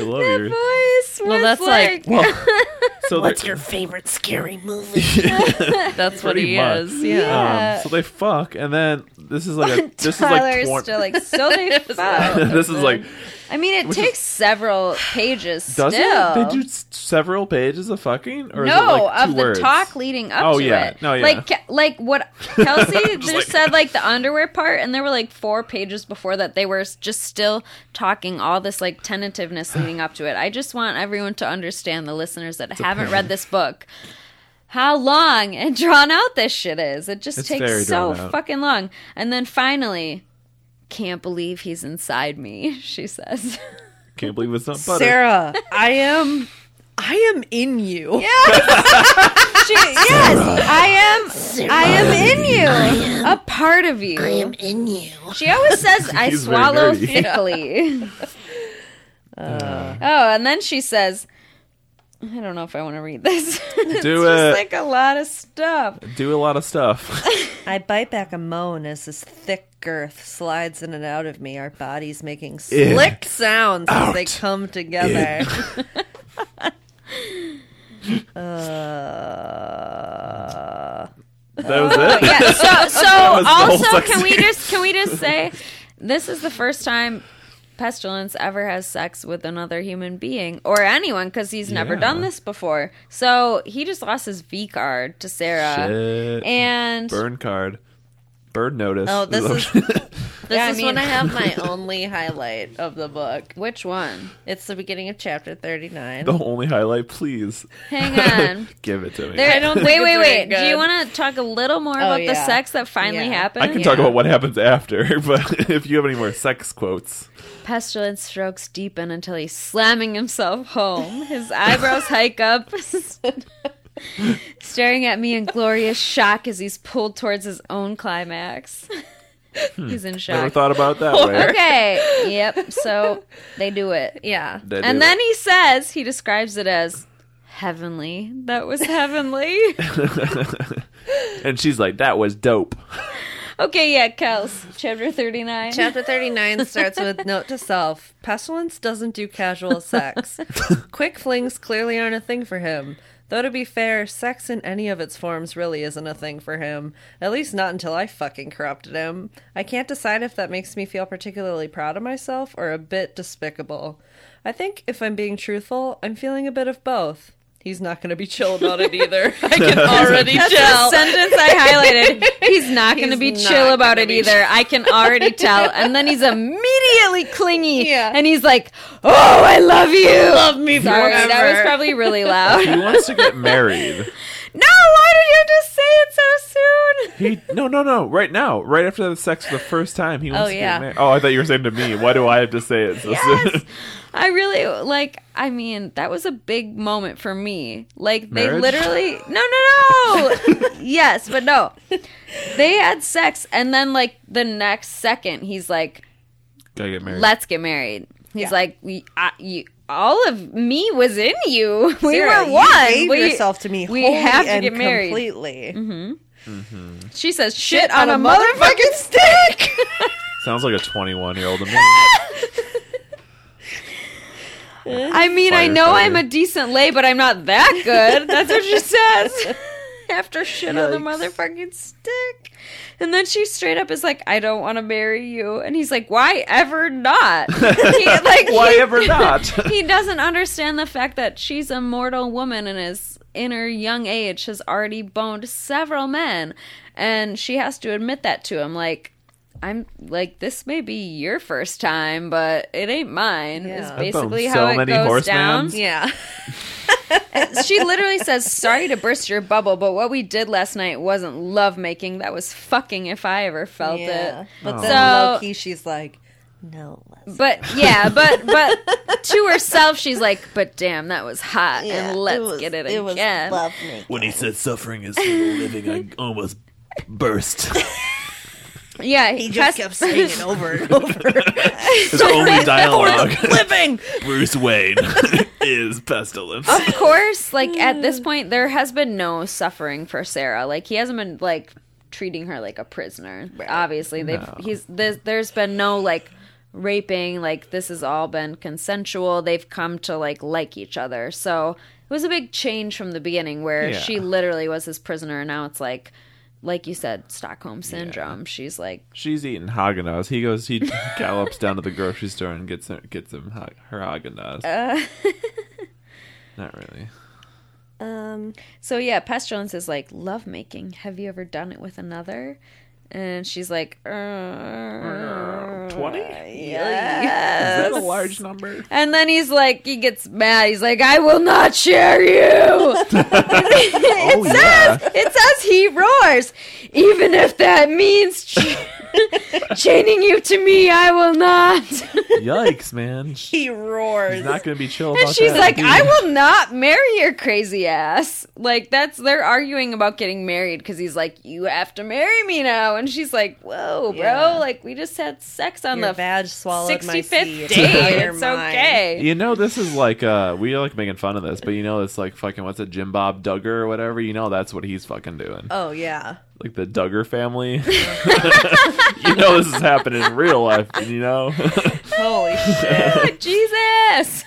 love your. Voice Well, was that's like- Well, so What's they're- your favorite scary movie? That's what he much. is. Yeah. Um, so they fuck, and then this is like a this is like Tyler's still like, so they fuck. this is like I mean, it Which takes several pages does still. it? They do several pages of fucking, or is it no, like two of the words? talk leading up Oh, to yeah. it. No, yeah. Like, Ke- like what Kelsey just, like- said, like the underwear part, and there were like four pages before that. They were just still talking all this like tentativeness leading up to it. I just want everyone to understand, the listeners that haven't read this book, how long and drawn out this shit is. It just It's takes so out. fucking long. And then finally, can't believe he's inside me. She says. Can't believe it's not butter. Sarah, I am. I am in you. She, yes, I am. I am in you. a part of you. I am in you. She always says, "I He's very swallow nerdy. thickly." Uh. oh, and then she says, "I don't know if I want to read this. it's Do just it. like a lot of stuff." Do a lot of stuff. I bite back a moan as this thick girth slides in and out of me, our bodies making In. slick sounds as they Out. come together. uh, that was it. Yeah. So, so was the whole also, sex can we just can we just say this is the first time pestilence ever has sex with another human being or anyone because he's never Yeah. done this before. So he just lost his V card to Sarah, Shit. and Burn card. Bird notice. Oh, this is- this Yeah, I is mean- when I have my only highlight of the book. which one? It's the beginning of chapter 39. the only highlight. Please Hang on. give it to me. There, I don't wait, think wait, it's wait. very Do you want to talk a little more Oh, about the yeah. sex that finally Yeah. happened? I can talk about what happens after, but if you have any more sex quotes, Pestilence strokes deepen until he's slamming himself home. His eyebrows hike up, staring at me in glorious shock as he's pulled towards his own climax. Hmm. he's in shock. never thought about that way. Okay, yep. So they do it. yeah. They And then it. he says, he describes it as heavenly. That was heavenly. and she's like, "That was dope." okay, yeah, Kels, chapter 39. Chapter 39 starts with note to self Pestilence doesn't do casual sex. Quick flings clearly aren't a thing for him. Though to be fair, sex in any of its forms really isn't a thing for him. At least not until I fucking corrupted him. I can't decide if that makes me feel particularly proud of myself or a bit despicable. I think, if I'm being truthful, I'm feeling a bit of both. He's not going to be chill about it either. I can already That's tell. the sentence I highlighted. He's not going to be chill about it be either. I can already tell. And then he's immediately clingy. Yeah. And he's like, "Oh, I love you." Love me Sorry, that was probably really loud. He wants to get married. No, why did you just say it so soon? He no no no right now right after the sex for the first time he oh, wants Oh, to yeah. get married. Oh, I thought you were saying to me. Why do I have to say it so Yes. soon? I really like. I mean, that was a big moment for me. Like they Marriage? literally, no, no, no. yes, but no. They had sex, and then like the next second, he's like, Gotta get married. let's get married. He's Yeah. like, we, I, you, all of me was in you. We Sarah, were one. You gave we, yourself to me. we have to and get married. completely. Mm-hmm. Mm-hmm. She says, shit on, a, motherfucking stick. Sounds like a 21 year old to me. I mean, I know I'm a decent lay, but I'm not that good. That's what she says. After shit on the motherfucking stick. And then she straight up is like, I don't want to marry you. And he's like, why ever not? He, like, Why he- ever not? he doesn't understand the fact that she's a mortal woman and is in her young age has already boned several men and she has to admit that to him like I'm like, this may be your first time, but it ain't mine. Is basically I've how found it many goes horsemans. down. Yeah. she literally says, "Sorry to burst your bubble, but what we did last night wasn't lovemaking. That was fucking if I ever felt yeah. it." But Oh. then So- low key, she's like, no. But yeah, but but to herself, she's like, "But damn, that was hot, Yeah, and let's it was- get it, it was again." lovemaking. When he said suffering is living, I almost burst. Yeah, He just kept saying it over and over. His only dialogue, Living. Bruce Wayne, is pestilence. of course, like at this point, there has been no suffering for Sarah. Like he hasn't been like treating her like a prisoner. Obviously, they've he's there's, there's been no like raping. Like this has all been consensual. They've come to like like each other. So it was a big change from the beginning, where Yeah. she literally was his prisoner, and now it's like. Like you said, Stockholm syndrome. She's like, She's eating Haagen Dazs. He goes, he gallops down to the grocery store and gets her, gets him ha- her Haagen Dazs. Uh. Not really. Um, So yeah, Pestilence is like lovemaking. Have you ever done it with another? And she's like, uh, Twenty? yes. Is that a large number? And then he's like, he gets mad. He's like, I will not share you. Oh yeah. it says he roars, even if that means ch- chaining you to me. I will not. Yikes, man. he roars. He's not gonna be chill And she's that. like, I will not marry your crazy ass. Like, that's, they're arguing about getting married because he's like, you have to marry me now. And she's like, whoa, bro. Yeah. Like, we just had sex on Your the vag swallowed my 65th seed. day. Your It's mind. okay. You know, this is like uh we are like making fun of this, but you know, it's like fucking what's it, Jim Bob Duggar or whatever. You know, that's what he's fucking doing. Oh yeah. Like the Duggar family. you know, this is happening in real life. You know. Holy shit. Jesus.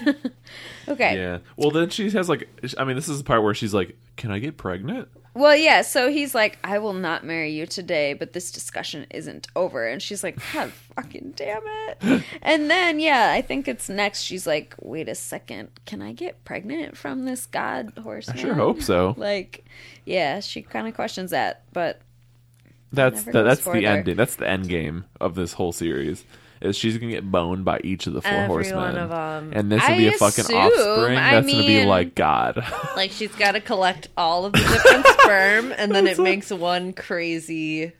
okay. yeah. Well, then she has like, I mean, this is the part where she's like, "Can I get pregnant?" Well, yeah, so he's like, I will not marry you today, but this discussion isn't over. And she's like, God fucking damn it. and then, yeah, I think it's next. She's like, wait a second. Can I get pregnant from this god horse? I sure hope so. Like, yeah, she kind of questions that. But That's the, that's the further. end. That's the end game of this whole series. Is she's gonna get boned by each of the four Every horsemen, one of 'em. and this will be a fucking assume- offspring I that's gonna be mean- like God. Like she's got to collect all of the different sperm, and then it makes one crazy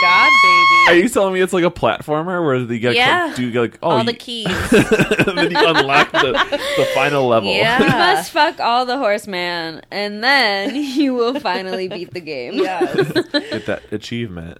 god baby. Are baby. you telling me it's like a platformer where you gotta Yeah. do you like oh all you- the keys. and then you unlock the, the final level. Yeah. you must fuck all the horseman, and then you will finally beat the game. yes. Get that achievement.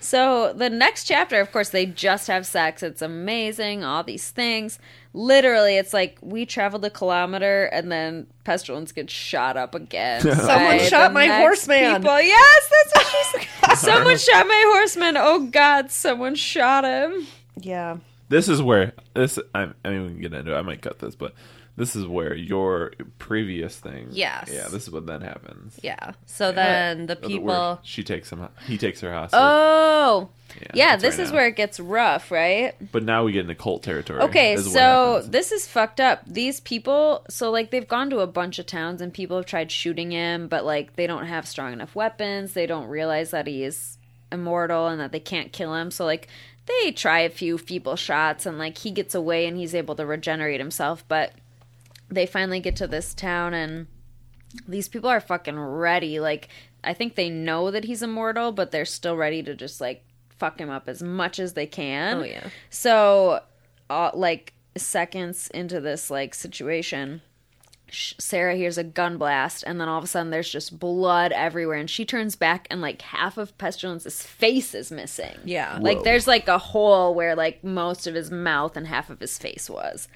So the next chapter, of course, they just have sex. It's amazing, all these things. Literally, it's like we traveled a kilometer and then pestilence gets shot up again. Someone shot my horseman. People. Yes, that's what she said. someone shot my horseman. Oh God, someone shot him. Yeah. This is where this. I, I mean, we can get into. it. I might cut this, but this is where your previous thing. Yes. Yeah. This is what then happens. Yeah. So then the people. she takes him. He takes her hostage. Oh, yeah. that's this right is now. where it gets rough, right? But now we get into cult territory. Okay, so this is fucked up. These people, so like they've gone to a bunch of towns and people have tried shooting him, but like they don't have strong enough weapons. They don't realize that he is immortal and that they can't kill him. So like they try a few feeble shots and like he gets away and he's able to regenerate himself, but they finally get to this town and these people are fucking ready. Like I think they know that he's immortal, but they're still ready to just like fuck him up as much as they can. Oh, yeah. So, uh, like seconds into this like situation, Sarah hears a gun blast, and then all of a sudden there's just blood everywhere, and she turns back, and like half of Pestilence's face is missing. Yeah. like there's like a hole where like most of his mouth and half of his face was,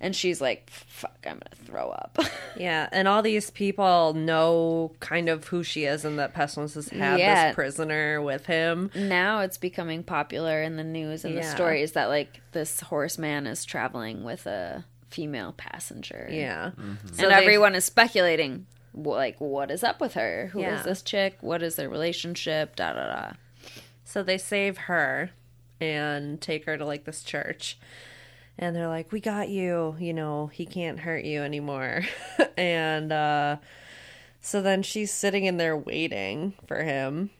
and she's like, "Fuck, I'm gonna throw up." Yeah, and all these people know kind of who she is and that Pestilence has had Yeah. this prisoner with him. now it's becoming popular in the news and the stories that like this horseman is traveling with a female passenger. Yeah. Mm-hmm. So and they- everyone is speculating like what is up with her Who is Yeah. this chick what is their relationship da da da So they save her and take her to like this church. And they're like, "We got you. You know, he can't hurt you anymore." and uh so then she's sitting in there waiting for him.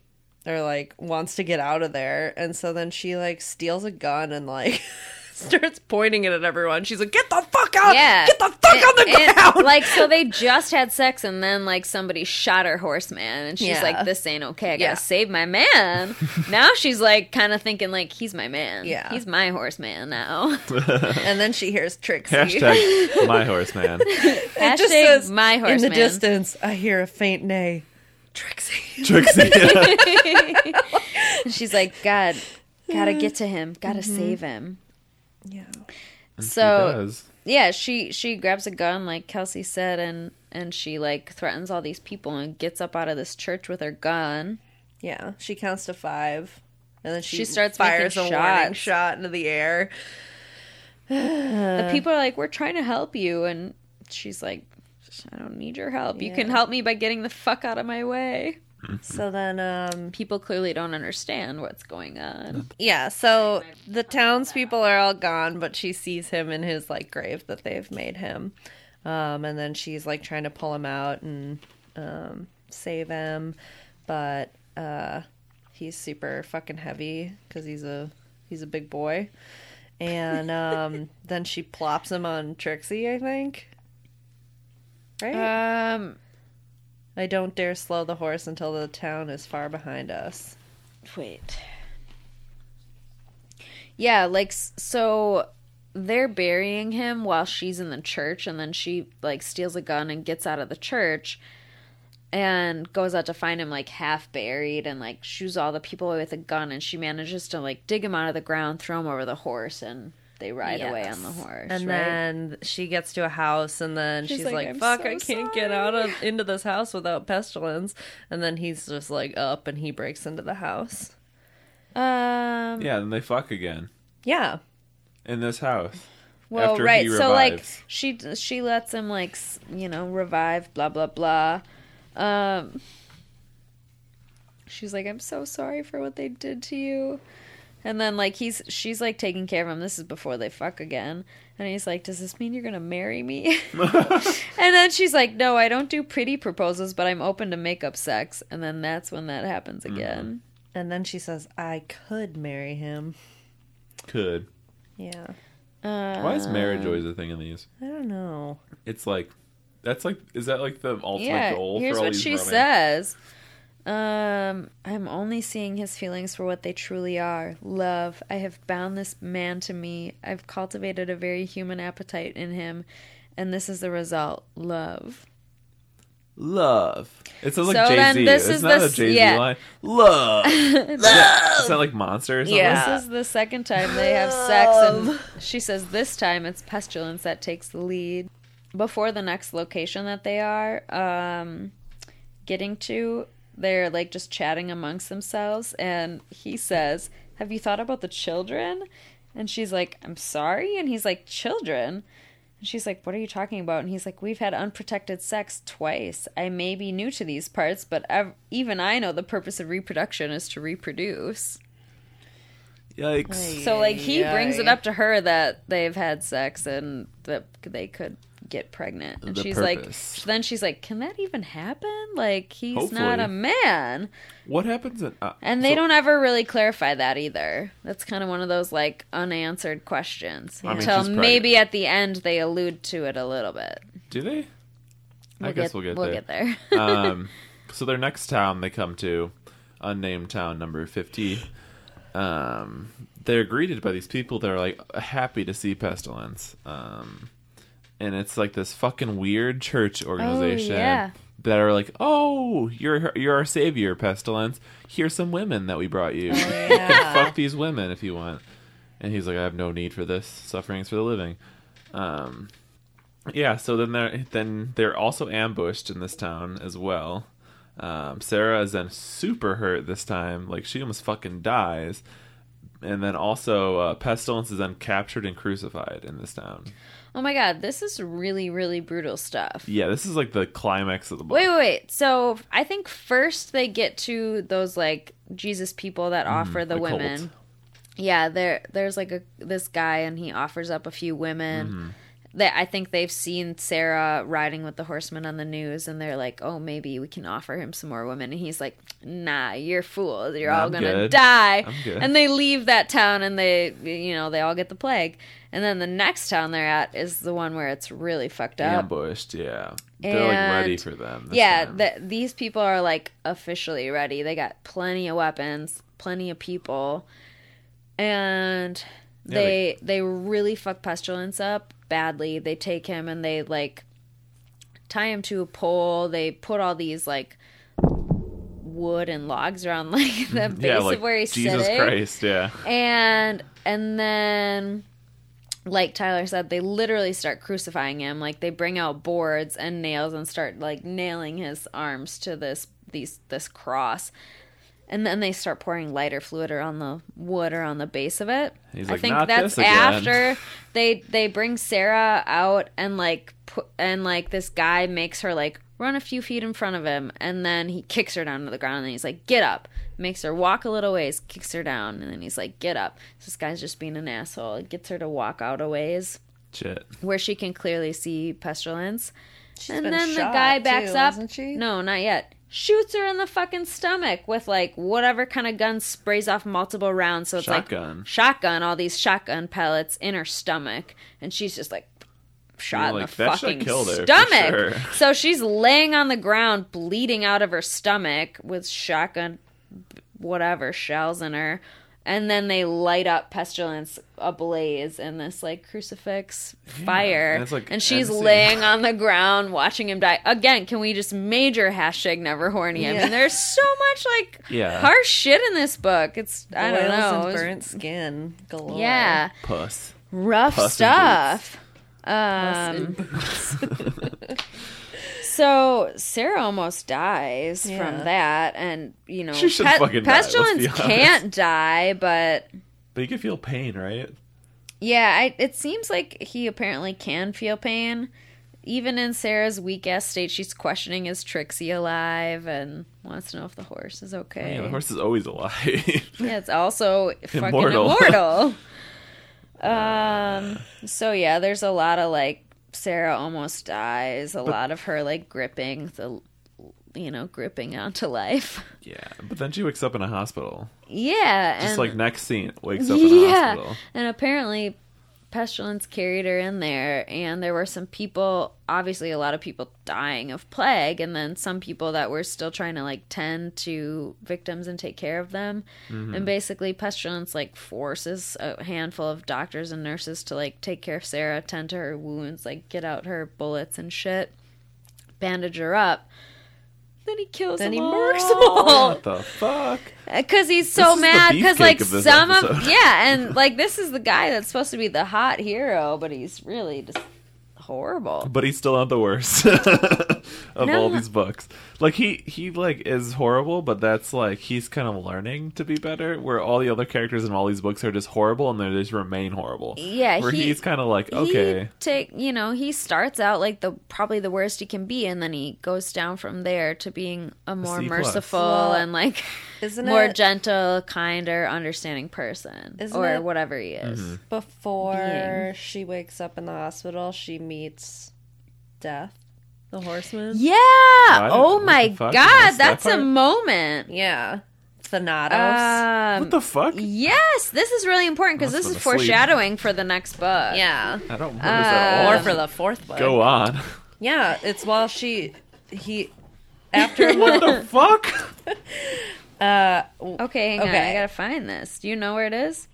or like wants to get out of there, and so then she like steals a gun and like starts pointing it at everyone. She's like, "Get the fuck out! Yeah. get the fuck And- on the and, ground!" like so they just had sex and then like somebody shot her horseman and she's Yeah. like this ain't okay i gotta Yeah. save my man now she's like kind of thinking like he's my man Yeah. he's my horseman now and then she hears Trixie. Hashtag my horseman. It Hashtag just says my horseman. in the distance. I hear a faint neigh. Trixie. Trixie. and she's like god gotta get to him gotta Mm-hmm. save him Yeah. so does. yeah she she grabs a gun like kelsey said and and she like threatens all these people and gets up out of this church with her gun Yeah. She counts to five, and then she, She starts fires a making warning shot into the air. the people are like, "We're trying to help you," and she's like, "I don't need your help. You can help me by getting the fuck out of my way." So then, um, People clearly don't understand what's going Mm-hmm. on. yeah. So the townspeople are all gone, but she sees him in his like grave that they've made him. Um, and then she's like trying to pull him out and um, save him, but uh, he's super fucking heavy because he's a he's a big boy. And um, then she plops him on Trixie, I think. Right? Um, I don't dare slow the horse until the town is far behind us. wait. Yeah, like so they're burying him while she's in the church and then she like steals a gun and gets out of the church and goes out to find him like half buried and like shoots all the people away with a gun and she manages to like dig him out of the ground throw him over the horse and they ride away on the horse And right? then she gets to a house, and then she's, She's like, like, "Fuck, so I can't get out of into this house without pestilence." And then he's just like up, and he breaks into the house. um Yeah, then they fuck again Yeah, in this house. Well, after right. he So like she she lets him like you know revive. Blah blah blah. Um, she's like, I'm so sorry for what they did to you. And then like he's she's like taking care of him. This is before they fuck again. And he's like, Does this mean you're gonna marry me? and then she's like, No, I don't do pretty proposals, but I'm open to makeup sex. And then that's when that happens again. and then she says, "I could marry him." Could. Yeah, Uh, Why is marriage always a thing in these? I don't know. It's like that's like is that like the ultimate yeah, goal here's for all what these she romance- says. Um, I'm only seeing his feelings for what they truly are. Love. I have bound this man to me. I've cultivated a very human appetite in him, and this is the result. Love. Love. It sounds like So Jay Z. this It's is not the a s- Jay Z yeah. line. Love. Is that, is that like monster or something? Yeah. This is the second time they have sex, and she says this time it's pestilence that takes the lead. Before the next location that they are um, getting to, they're like just chatting amongst themselves, and he says, "Have you thought about the children?" And she's like, "I'm sorry," and he's like, "Children." And she's like, What are you talking about? And he's like, We've had unprotected sex twice. I may be new to these parts, but ev- even I know the purpose of reproduction is to reproduce. Yikes. So, like, he Yay. brings it up to her that they've had sex and that they could get pregnant. And The she's purpose. like, Then she's like, Can that even happen? Like, he's Hopefully. not a man. What happens in uh, And they so- don't ever really clarify that either. That's kind of one of those, like, unanswered questions. I mean, Until maybe at the end they allude to it a little bit. Do they? I We'll guess get, we'll get we'll there. get there. um, so their next town they come to, unnamed town number fifty. Um, they're greeted by these people that are like happy to see pestilence. Um, and it's like this fucking weird church organization yeah. that are like, "Oh, you're you're our savior, pestilence. Here's some women that we brought you. You can fuck these women if you want." And he's like, "I have no need for this. Sufferings for the living." Um, yeah, so then they're then they're also ambushed in this town as well. Um, Sarah is then super hurt this time, like she almost fucking dies. And then also, uh, Pestilence is then captured and crucified in this town. Oh my god, this is really, really brutal stuff. Yeah, this is like the climax of the book. Wait, wait, wait. So I think first they get to those like Jesus people that offer the, Mm, the women. cult. Yeah, there there's like a this guy and he offers up a few women. Mm-hmm. They, I think they've seen Sarah riding with the horsemen on the news, and they're like, "Oh, maybe we can offer him some more women." And he's like, "Nah, you're fools. You're all I'm gonna die." And they leave that town, and they, you know, they all get the plague. And then the next town they're at is the one where it's really fucked up. Ambushed, yeah. They're like ready for them. Yeah, the, these people are like officially ready. They got plenty of weapons, plenty of people, and Yeah, they they really fuck pestilence up badly. They take him and they like tie him to a pole. They put all these like wood and logs around like the base yeah, like of where he's Jesus sitting Christ, yeah. and and then like tyler said they literally start crucifying him like they bring out boards and nails and start like nailing his arms to this these this cross and then they start pouring lighter fluid around the wood or on the base of it. He's i like, think "Not that's this again." after they they bring sarah out and like put and like this guy makes her like run a few feet in front of him and then he kicks her down to the ground and he's like get up. Makes her walk a little ways kicks her down and then he's like get up. So this guy's just being an asshole. Gets her to walk out a ways Shit. where she can clearly see pestilence. And been then the guy backs too, up. hasn't she? no not yet shoots her in the fucking stomach with like whatever kind of gun sprays off multiple rounds so it's Shotgun. like shotgun all these shotgun pellets in her stomach and she's just like shot Yeah, in like, the fucking stomach sure. so she's laying on the ground bleeding out of her stomach with shotgun whatever shells in her and then they light up pestilence ablaze in this like crucifix fire. and like, and she's end laying on the ground watching him die. Again can we just major hashtag never horny i mean there's so much like Yeah. harsh shit in this book. It's i don't know. And burnt skin galore. yeah. Puss. rough Puss and stuff. um so sarah almost dies Yeah. from that and you know She should fucking die, let's pestilence honest. can't die but But you can feel pain, right? Yeah, I, it seems like he apparently can feel pain. Even in Sarah's weak ass state, she's questioning is Trixie alive and wants to know if the horse is okay. Yeah, the horse is always alive. Yeah, it's also fucking Immortal. immortal. um. So yeah, there's a lot of like Sarah almost dies. A lot of her like gripping the, you know, gripping onto life. yeah, but then she wakes up in a hospital. Yeah, Just like next scene, wakes up in a hospital. And apparently, pestilence carried her in there, and there were some people, obviously, a lot of people dying of plague, and then some people that were still trying to like tend to victims and take care of them. Mm-hmm. And basically, pestilence like forces a handful of doctors and nurses to like take care of Sarah, tend to her wounds, like get out her bullets and shit, bandage her up. Then he kills Then them he all. murders them all. What the fuck? Because he's so is mad. Because like of this some of yeah, and like this is the guy that's supposed to be the hot hero, but he's really just horrible. But he's still not the worst of No. all these books. Like he he like is horrible, but that's like he's kind of learning to be better. Where all the other characters in all these books are just horrible, and they just remain horrible. Yeah, where he- he's kind of like okay, He take you know he starts out like the probably the worst he can be, and then he goes down from there to being a more C merciful Well, and like Isn't more it gentle, kinder, understanding person, Isn't or it- whatever he is. Mm-hmm. before Being. she wakes up in the hospital? She meets Death, the horseman. Yeah. I Oh my god, I missed that that's a part? moment. Yeah, Thanatos. Um, what the fuck? Yes, this is really important because this is been asleep. foreshadowing for the next book. yeah, I don't remember this at all. or for the fourth book. Go on. Yeah, it's while she he after what the fuck? Okay, hang on. Okay. I gotta find this. Do you know where it is?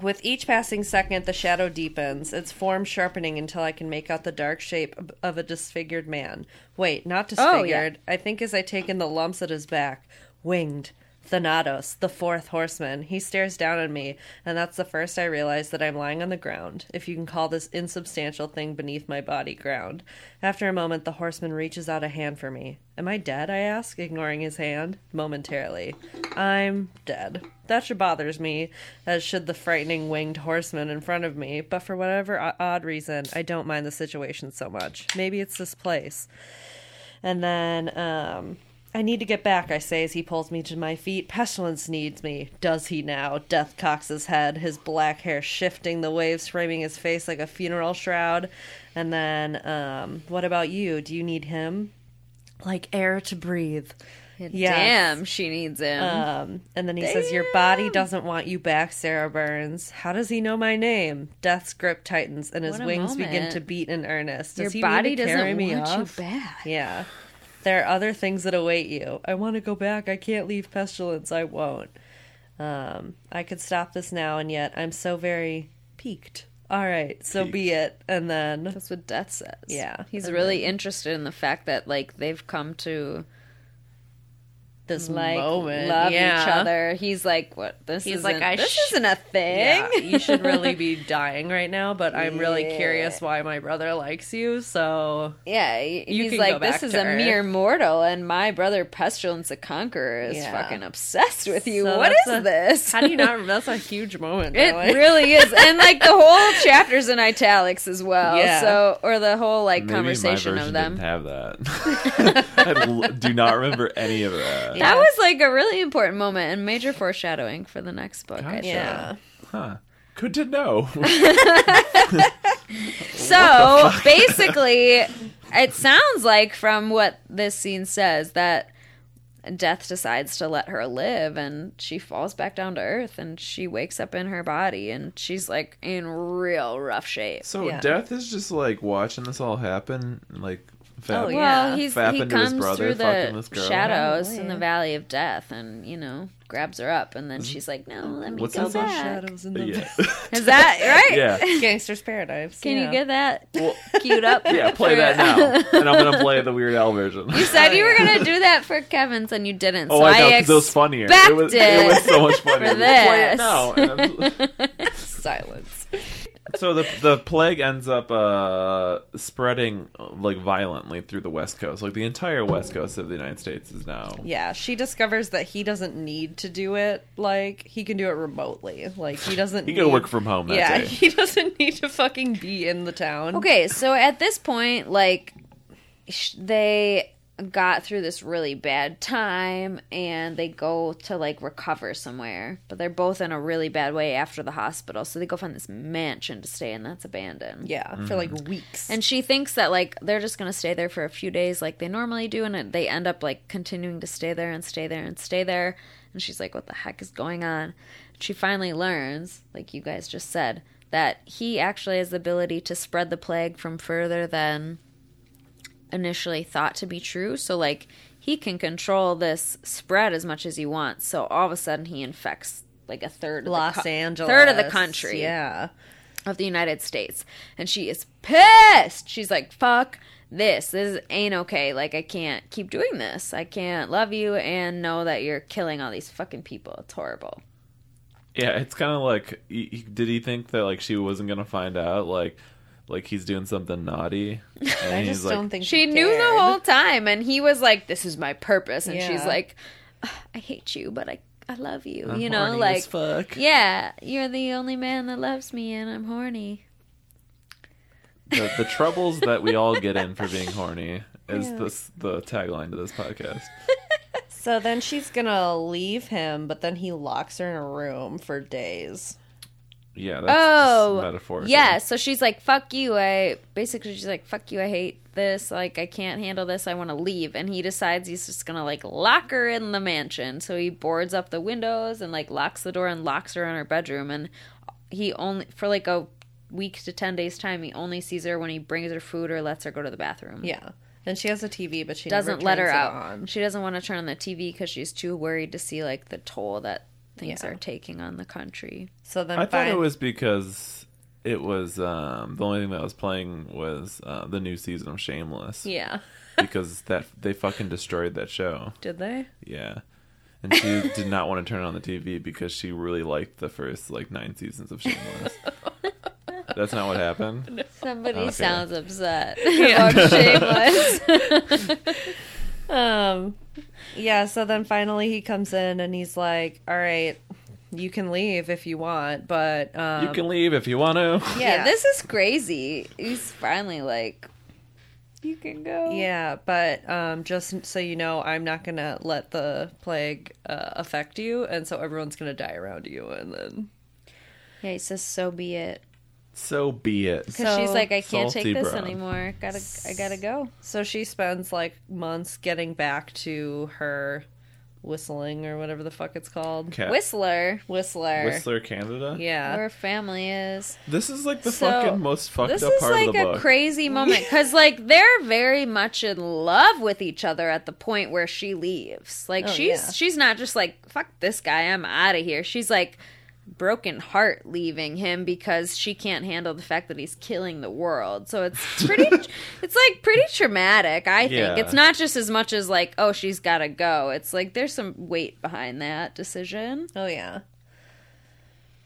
With each passing second, the shadow deepens, its form sharpening until I can make out the dark shape of- a disfigured man. Wait, not Oh, yeah. disfigured. I think as I take in the lumps at his back. Winged. Thanatos, the fourth horseman. He stares down at me, and that's the first I realize that I'm lying on the ground, if you can call this insubstantial thing beneath my body ground. After a moment, the horseman reaches out a hand for me. Am I dead? I ask, ignoring his hand. Momentarily. I'm dead. That should bothers me, as should the frightening winged horseman in front of me, but for whatever odd reason, I don't mind the situation so much. Maybe it's this place. And then, um, I need to get back, I say as he pulls me to my feet. Pestilence needs me. Does he now? Death cocks his head, his black hair shifting, the waves framing his face like a funeral shroud. And then, um, what about you? Do you need him? Like air to breathe. Yes. Damn, she needs him. Um, and then he says, Your body doesn't want you back, Sarah Burns. How does he know my name? Death's grip tightens and his What a wings begin to beat in earnest. Your Does he body need to doesn't carry me want off? you back. Yeah. There are other things that await you. I want to go back. I can't leave Pestilence. I won't. Um, I could stop this now, and yet I'm so very peaked. All right, so be it. And then, That's what Death says. Yeah, He's and really interested in the fact that like they've come to this like moment, love yeah. each other. He's like, "What? This He's isn't like, I this sh- isn't a thing." Yeah, you should really be dying right now, but I'm really curious why my brother likes you. So Yeah, he- You he's can like, go this back is a Earth." mere mortal, and my brother Pestilence the Conqueror is Yeah. fucking obsessed with you. So what that's is a- this? how do you not? That's a huge moment. It really. really is, and like the whole chapter's in italics as well. Yeah. So, or the whole like Maybe conversation my of them. didn't have that. I l- do not remember any of that. That was like a really important moment and major foreshadowing for the next book. I Gotcha. think. yeah. Huh. Good to know. So basically, it sounds like from what this scene says that Death decides to let her live and she falls back down to earth and she wakes up in her body and she's like in real rough shape. so Yeah. Death is just like watching this all happen, like. Fap- Oh, yeah. Well, he's he into his comes brother through the this girl. shadows in the valley of death and you know grabs her up and then she's like, "No, let me What's go back." Shadows in the Yeah. Is that right? yeah. Gangster's Paradise. Can yeah. you get that Well, queued up? yeah, play for- that now. and I'm going to play the Weird Al version. You said Oh, you were oh, gonna do that for Kevin's and you didn't. Oh, so I know, I it was funnier. It was, it was so much funnier. for Play this. it now. And Silence. So the the plague ends up uh, spreading uh, like violently through the West Coast. Like the entire West Coast of the United States is now. Yeah, she discovers that he doesn't need to do it. Like he can do it remotely. Like he doesn't. He need... could work from home that yeah, day. he doesn't need to fucking be in the town. Okay, so at this point, like, sh- they got through this really bad time and they go to like recover somewhere, but they're both in a really bad way after the hospital. So they go find this mansion to stay in that's abandoned. Yeah, for mm-hmm. like weeks. And she thinks that like they're just gonna stay there for a few days, like they normally do, and they end up like continuing to stay there and stay there and stay there. And she's like, "What the heck is going on?" She finally learns, like you guys just said, that he actually has the ability to spread the plague from further than initially thought to be true. So like he can control this spread as much as he wants. So all of a sudden he infects like a third of Los the co- Angeles, third of the country Yeah, of the United States. And she is pissed. She's like, fuck this. This ain't okay. Like, I can't keep doing this. I can't love you and know that you're killing all these fucking people. It's horrible. Yeah, it's kind of like. He, he- did he think that like she wasn't gonna find out? Like, like he's doing something naughty. And I he's just like, don't think She knew cared. the whole time. And he was like, this is my purpose. And she's like, I hate you, but I, I love you. I'm you know, horny like, as fuck. yeah, you're the only man that loves me and I'm horny. the, the troubles that we all get in for being horny is this the tagline to this podcast. So then she's gonna leave him, but then he locks her in a room for days. Yeah, that's Oh, metaphor. Yeah, so she's like, "Fuck you." I basically she's like, "Fuck you." I hate this. Like, I can't handle this. I want to leave. And he decides he's just gonna like lock her in the mansion. So he boards up the windows and like locks the door and locks her in her bedroom. And he only for like a week to ten days time, he only sees her when he brings her food or lets her go to the bathroom. Yeah, and she has a TV, but she doesn't never let her it out. on. She doesn't want to turn on the TV because she's too worried to see like the toll that things Yeah. are taking on the country. So then I thought it was because it was um, the only thing that was playing was uh, the new season of Shameless. Yeah, because that they fucking destroyed that show. did they? Yeah. And she did not want to turn on the TV because she really liked the first like nine seasons of Shameless. That's not what happened. Somebody Okay. sounds upset about Shameless. Um, yeah. So then finally he comes in and he's like, "All right, you can leave if you want, but um, You can leave if you want to. Yeah, Yeah. this is crazy. He's finally like, You can go. Yeah, but um, just so you know, I'm not gonna let the plague uh, affect you, and so everyone's gonna die around you, and then Yeah, he says, "So be it." So be it. Because she's like, I can't salty take this brown. anymore. Gotta, I gotta go. so she spends like months getting back to her whistling or whatever the fuck it's called. Cat- Whistler, Whistler. Whistler, Canada. Yeah. where her family is. This is like the So, fucking most fucked This up is part like of the game. It's like a book. crazy moment because, like, they're very much in love with each other at the point where she leaves. Like, Oh, she's yeah. she's not just like fuck this guy, I'm out of here. She's like broken heart leaving him because she can't handle the fact that he's killing the world. So it's pretty, it's like pretty traumatic. I think Yeah. it's not just as much as like oh she's got to go. It's like there's some weight behind that decision. Oh yeah.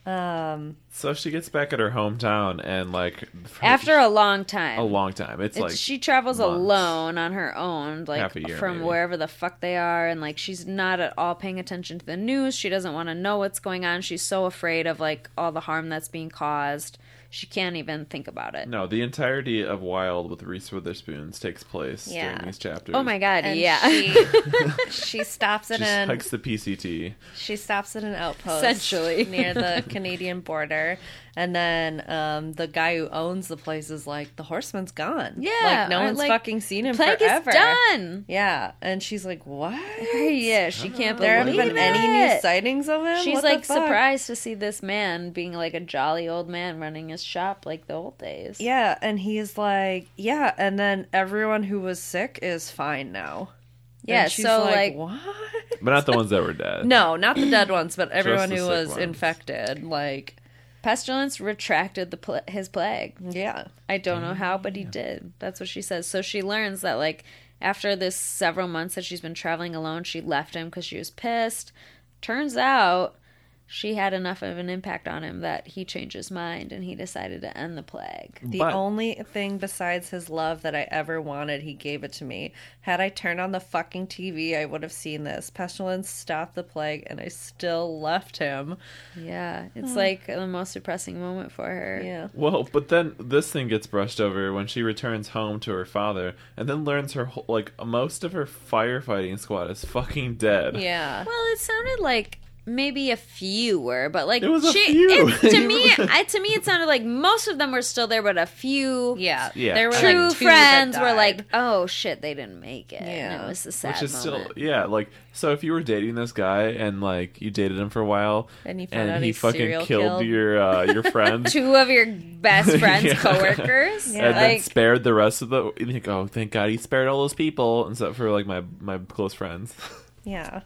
Um. so she gets back at her hometown and like After a long time, a long time. It's, It's, like she travels months. alone on her own, like year, from maybe. wherever the fuck they are, and like she's not at all paying attention to the news. She doesn't want to know what's going on. She's so afraid of like all the harm that's being caused. She can't even think about it. no, the entirety of Wild with Reese Witherspoons takes place Yeah. during these chapters. Oh my god, And yeah. She, she stops at an hikes the PCT. she stops at an outpost Essentially. near the Canadian border, and then um, the guy who owns the place is like, "The horseman's gone. Yeah, like no or, one's like, fucking seen him Plague forever. is done. Yeah, and she's like, "What? Yeah, she can't believe There haven't believe been any new it. sightings of him. She's What the like fuck?" surprised to see this man being like a jolly old man running his shop like the old days. Yeah, and he's like, "Yeah," and then everyone who was sick is fine now. Yeah, And she's so like, what? But not the ones that were dead. No, not the dead ones, but everyone the who sick was ones. infected. Like, pestilence retracted the pl- his plague. yeah, I don't know how, but he did. That's what she says. So she learns that like after this several months that she's been traveling alone, she left him because she was pissed. Turns out she had enough of an impact on him that he changed his mind and he decided to end the plague. the But- only thing besides his love that I ever wanted, he gave it to me. Had I turned on the fucking TV, I would have seen this. Pestilence stopped the plague, and I still left him. Yeah, it's hmm. like the most depressing moment for her. Yeah. Well, but then this thing gets brushed over when she returns home to her father, and then learns her whole, like most of her firefighting squad is fucking dead. Yeah. Well, it sounded like maybe a few were, but like It was a she, few. It, to me, I, to me, it sounded like most of them were still there, but a few Yeah. Yeah. There were true like two friends were like, "Oh shit, they didn't make it." And Yeah. it was a sad Which is moment. still yeah, like so if you were dating this guy and like you dated him for a while And you found out he he's fucking killed killed. your uh, your friend Two of your best friends, Yeah. coworkers, Yeah. and then spared the rest of the you think, oh thank God he spared all those people except for like my my close friends. Yeah.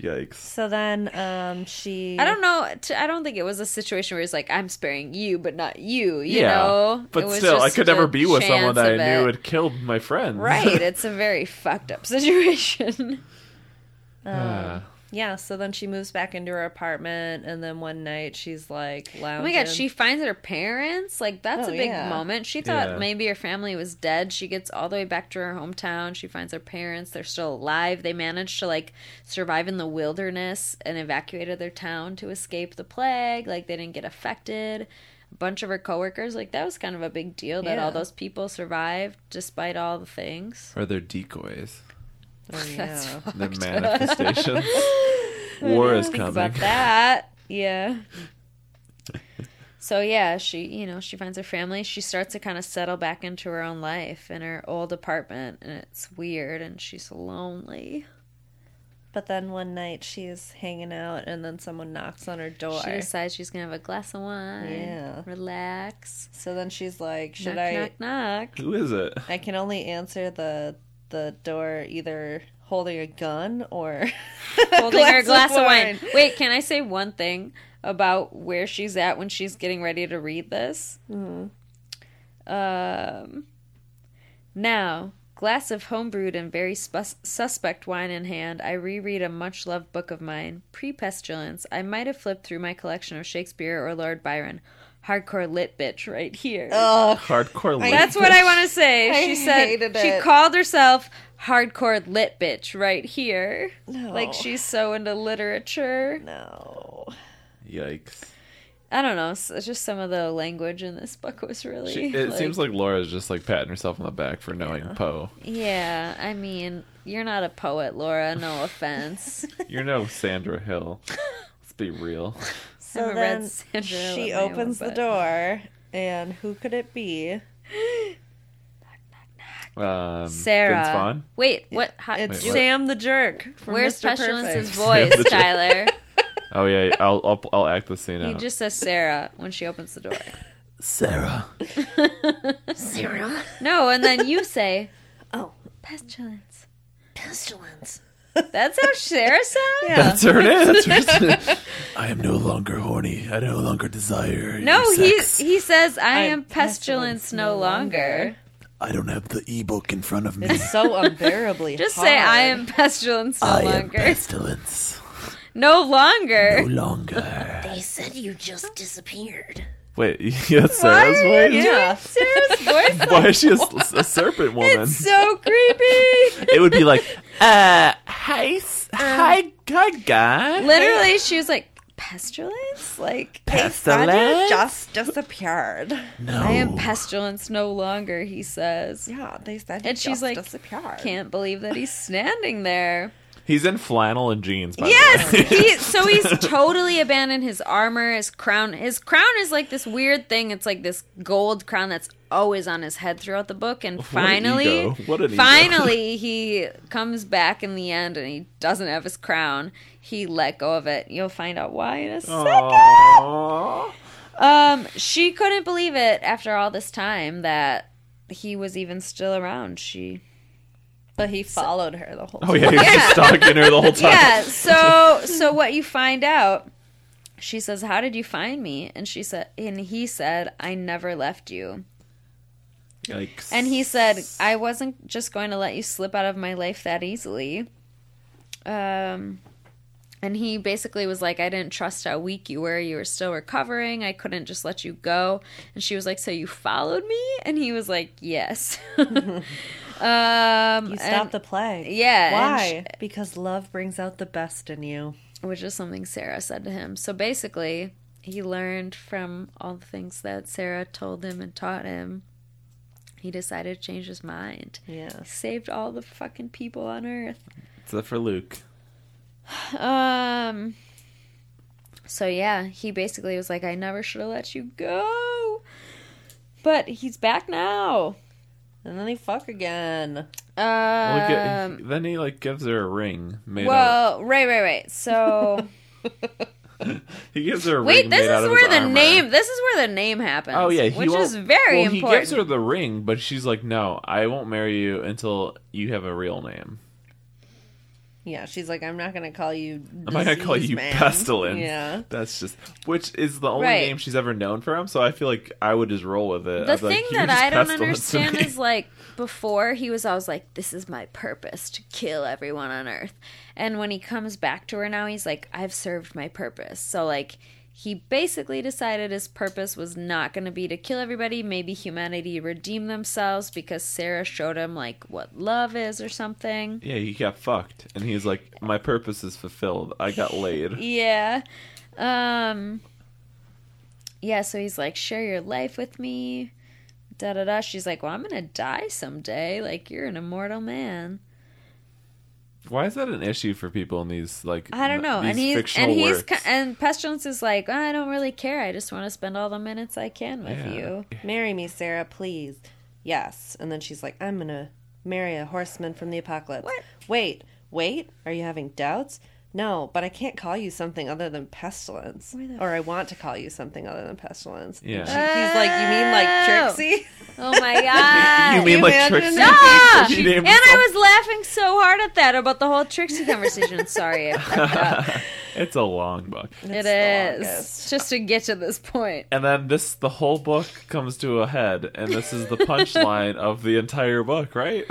Yikes. So then, um, she. I don't know. I don't think it was a situation where it's like I'm sparing you, but not you. You yeah. know, But still I could never be with someone that I knew it. had killed my friend. Right, it's a very fucked up situation. Yeah. So then she moves back into her apartment, and then one night she's like Oh my god, she finds her parents. Like that's Oh, a big yeah. moment. She thought Yeah. maybe her family was dead. She gets all the way back to her hometown. She finds her parents. They're still alive. They managed to like survive in the wilderness and evacuated their town to escape the plague. Like they didn't get affected. A bunch of her coworkers, like that was kind of a big deal that Yeah. all those people survived despite all the things. Or they're decoys. Oh, yeah. The manifestations. War is coming. about that. Yeah. So yeah, she you know she finds her family. She starts to kind of settle back into her own life in her old apartment, and it's weird, and she's lonely. But then one night she's hanging out, and then someone knocks on her door. She decides she's gonna have a glass of wine. Yeah. relax. So then she's like, "Should knock, I? knock knock? Who is it? I can only answer the the door either holding a gun or Holding her glass of of wine. wine. Wait, can I say one thing about where she's at when she's getting ready to read this? Um, now, glass of homebrewed and very suspect wine in hand, I reread a much loved book of mine. Pre pestilence, I might have flipped through my collection of Shakespeare or Lord Byron. Hardcore lit bitch right here. Hardcore lit. That's what I want to say. I She said hated she it. called herself hardcore lit bitch right here. No. Like she's so into literature. no. Yikes. I don't know. It's just some of the language in this book was really. She, it seems like Laura's just like patting herself on the back for knowing Poe. Yeah, I mean, you're not a poet, Laura. No offense. You're no Sandra Hill. Let's be real. So haven't then read Sandra she Hill, opens the door, and who could it be? Um, Sarah. Vince Vaughn. Wait, what? How, It's Wait, what? Sam the jerk. From where's Mr. Petulance's voice, Tyler? Oh yeah, I'll I'll, I'll act the scene He out. just says Sarah when she opens the door. Sarah. Sarah. No, and then you say Oh, pestilence. pestilence. That's how Sarah sounds. Yeah. That's her answer. I am no longer horny. I no longer desire No, your he sex. he says I I'm am pestilence, no longer. I don't have the ebook in front of me. It's so unbearably Just hard. say I am pestilence no I am longer. pestilence. no longer. No longer. longer. They said you just disappeared. Wait, that's Sarah's voice. Yeah. Sarah's voice. Why is she a, a serpent woman? It's so creepy. It would be like, uh, hi, s- hi, hi, guy. Literally, she was like pestilence. Like Pestilence. just disappeared. No. I am pestilence no longer. He says. Yeah, they said he And she's like, disappeared. Can't believe that he's standing there. He's in flannel and jeans. By Yes, the way. he so he's totally abandoned his armor, his crown. His crown is like this weird thing. It's like this gold crown that's always on his head throughout the book. And an finally, ego. What an ego. finally, he comes back in the end, and he doesn't have his crown. He let go of it. You'll find out why in a second. Aww. Um, she couldn't believe it after all this time that he was even still around. She But he followed her the whole Oh yeah, he was just stalking her the whole time. yeah so so what you find out she says how did you find me? And she said and he said i never left you. Yikes. and he said i wasn't just going to let you slip out of my life that easily. Um and he basically was like i didn't trust how weak you were. You were still recovering. I couldn't just let you go. And she was like so you followed me? And he was like yes um You and- stopped the play. yeah and Why? because love brings out the best in you. which is something Sarah said to him. So basically, he learned from all the things that Sarah told him and taught him. He decided to change his mind. Yeah. Saved all the fucking people on Earth. Except for Luke. Um. So yeah, he basically was like, "I never should have let you go," but he's back now. And then they fuck again. Um. Well, he he- then he like gives her a ring made out. well, right, right, right. So He gives her a wait, ring this made is where the armor. name. This is where the name happens. Oh yeah, which is very well, important. He gives her the ring, but she's like, "No, I won't marry you until you have a real name. Yeah, she's like, I'm not gonna call you. I'm not gonna call you man." pestilence. Yeah. That's just which is the only Right. name she's ever known for him. So I feel like I would just roll with it. the I'd be like, thing that I don't understand is like before he was always like, "This is my purpose to kill everyone on Earth," and when he comes back to her now, he's like, "I've served my purpose." So like. He basically decided his purpose was not going to be to kill everybody. Maybe humanity redeem themselves because Sarah showed him like what love is or something. yeah, he got fucked, and he's like, "My purpose is fulfilled. I got laid." Yeah. Um Yeah, so he's like, share your life with me. Da da da. She's like, Well, I'm gonna die someday. Like, you're an immortal man. Why is that an issue for people in these like? I don't know. These And he's fictional and he's works? and Pestilence is like, oh, I don't really care. I just want to spend all the minutes I can with Yeah. you. Marry me, Sarah, please. Yes. And then she's like, I'm gonna marry a horseman from the apocalypse. What? Wait, wait. Are you having doubts? No, but I can't call you something other than pestilence. Or I want to call you something other than pestilence. Yeah. He's like, you mean like Oh. Trixie? Oh my god. you mean like imagine? Trixie? She named and I was laughing so hard at that about the whole Trixie conversation. Sorry, I. It's a long book. It It's longest. just to get to this point. And then this, the whole book comes to a head, and this is the punchline of the entire book, right?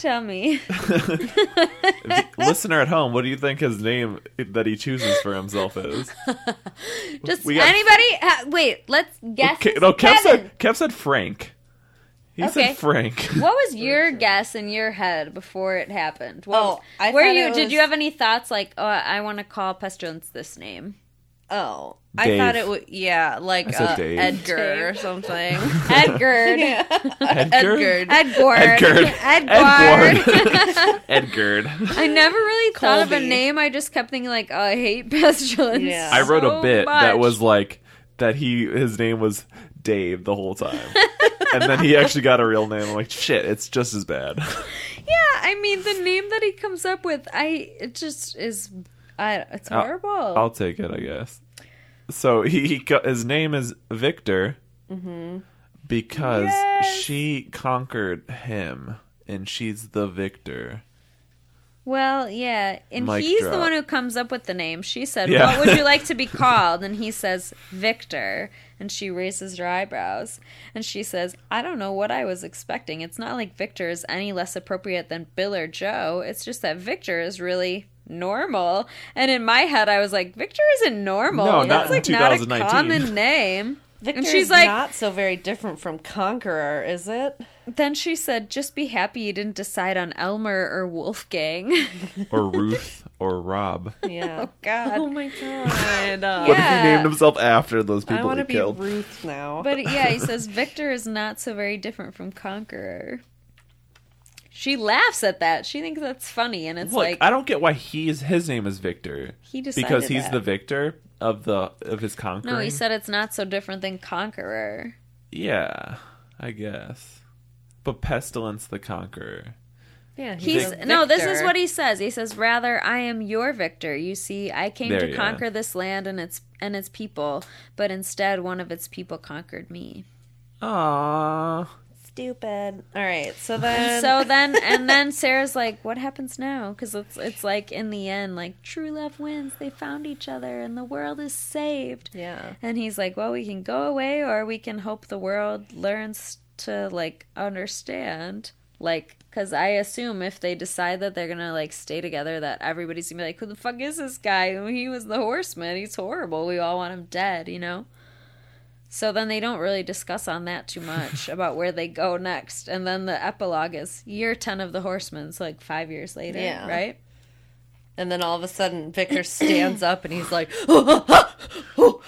Tell me. Listener at home, what do you think his name that he chooses for himself is? Just got- anybody? Ha- wait, let's oh, guess. Ke- his- no, Kev Kevin. said, Kev said Frank. He Okay. said Frank. What was your guess in your head before it happened? What, Oh, I were you? it Did you have any thoughts like, oh, I want to call pestilence this name? Oh, I thought it would. Yeah, like I said uh, Dave. Edgar or something. Edgar. Edgar. Edgar. Edgar. Edward. Edgar. I never really thought of a name. I just kept thinking like, oh, I hate pestilence. Yeah. I wrote so a bit that was like that he his name was Dave the whole time. and then he actually got a real name. I'm like, shit, it's just as bad. Yeah, I mean the name that he comes up with, I it just is, I it's I'll- horrible. I'll take it, I guess. So he, he his name is Victor mm-hmm. because Yes. she conquered him and she's the victor. Well, yeah, and Mic he's the one who comes up with the name. She said, Yeah. "What would you like to be called?" And he says, "Victor." And she raises her eyebrows, and she says, "I don't know what I was expecting. It's not like Victor is any less appropriate than Bill or Joe. It's just that Victor is really." Normal, and in my head, I was like, "Victor isn't normal. No, not That's in like not a common name." Victor and she's is like, not so very different from Conqueror, is it? then she said, "Just be happy you didn't decide on Elmer or Wolfgang." Or Ruth or Rob. Yeah. God, oh my god. Uh, What if he named himself after those people? I people want he to be killed? Ruth now. But yeah, he says Victor is not so very different from Conqueror. She laughs at that. She thinks that's funny, and it's Look, like I don't get why he's his name is Victor. He decided because he's that. the victor of the of his conquering. no. He said it's not so different than Conqueror. Yeah, I guess. But pestilence the conqueror. yeah, He's a no. This is what he says. He says, "Rather, I am your victor. You see, I came There to conquer are. this land and its and its people, but instead, one of its people conquered me." Aww. Stupid. All right, so then so then and then Sarah's like, "What happens now?" Because it's it's like in the end, like true love wins. They found each other, and the world is saved. yeah, And he's like, "Well, we can go away, or we can hope the world learns to like understand." Like, because I assume if they decide that they're gonna like stay together, that everybody's gonna be like, "Who the fuck is this guy? He was the horseman. He's horrible. We all want him dead," you know. So then they don't really discuss on that too much about where they go next. And then the epilogue is year 10 of the Horsemen, it's like five years later, Yeah. right? and then all of a sudden Victor stands up and he's like, oh, oh, oh.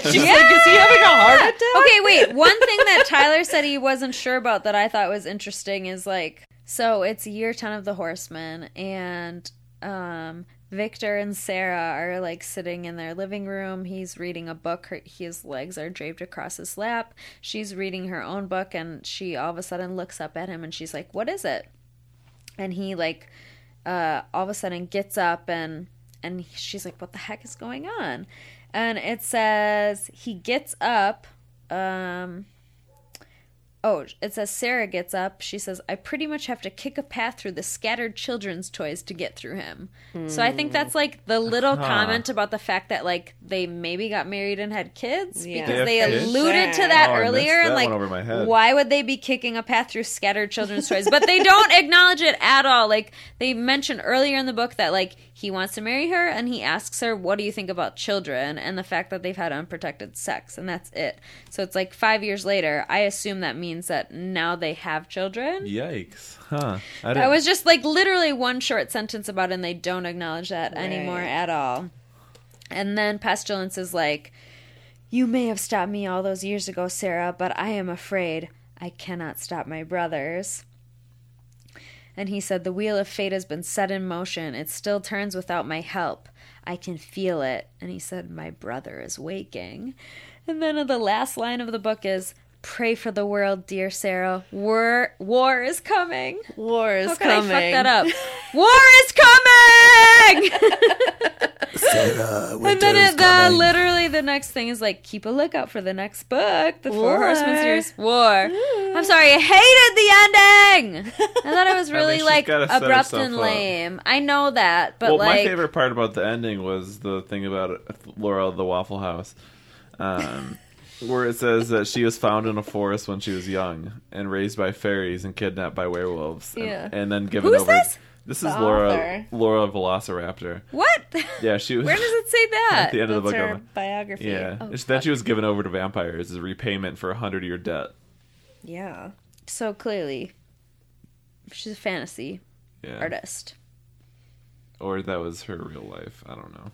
she's like, is he having a heart attack? Okay, wait. One thing that Tyler said he wasn't sure about that I thought was interesting is like, so it's year 10 of the Horsemen, and um, Victor and Sarah are like sitting in their living room. He's reading a book. Her, his legs are draped across his lap. She's reading her own book, and she all of a sudden looks up at him and she's like, What is it? And he like uh, all of a sudden gets up and and she's like, "What the heck is going on?" And it says he gets up. Um, oh, it says Sarah gets up. She says, "I pretty much have to kick a path through the scattered children's toys to get through him." So I think that's like the little Huh. comment about the fact that like they maybe got married and had kids Yeah. because They they have kids? alluded to that Oh, earlier that and like over my head. why would they be kicking a path through scattered children's toys? But they don't acknowledge it at all. Like they mention earlier in the book that like he wants to marry her and he asks her, "What do you think about children?" and the fact that they've had unprotected sex, and that's it. So it's like 5 years later. I assume that means that now they have children. Yikes. Huh. I That was just like literally one short sentence about it, and they don't acknowledge that anymore at all. And then Pestilence is like, You may have stopped me all those years ago, Sarah, but I am afraid I cannot stop my brothers. And he said, The wheel of fate has been set in motion. It still turns without my help. I can feel it. And he said, My brother is waking. And then the last line of the book is, Pray for the world, dear Sarah. War, war is coming. War is How coming. I fuck that up? War is coming! Sarah, and then it, the, literally the next thing is like, keep a lookout for the next book, the Four Horsemen series. War. I'm sorry, I hated the ending. I thought it was mean, really she's like abrupt and up. lame. I know that, but well, like, my favorite part about the ending was the thing about Laura of the Waffle House, um, where it says that she was found in a forest when she was young and raised by fairies and kidnapped by werewolves, and, Yeah. and then given Who's over. this? This is The Laura author. Laura Velociraptor. what? Yeah, she was Where does it say that? at the end of the book. her of- biography. Yeah, Oh, then she was given over to vampires as a repayment for a hundred year debt. Yeah. So clearly, she's a fantasy Yeah, artist. or that was her real life. I don't know.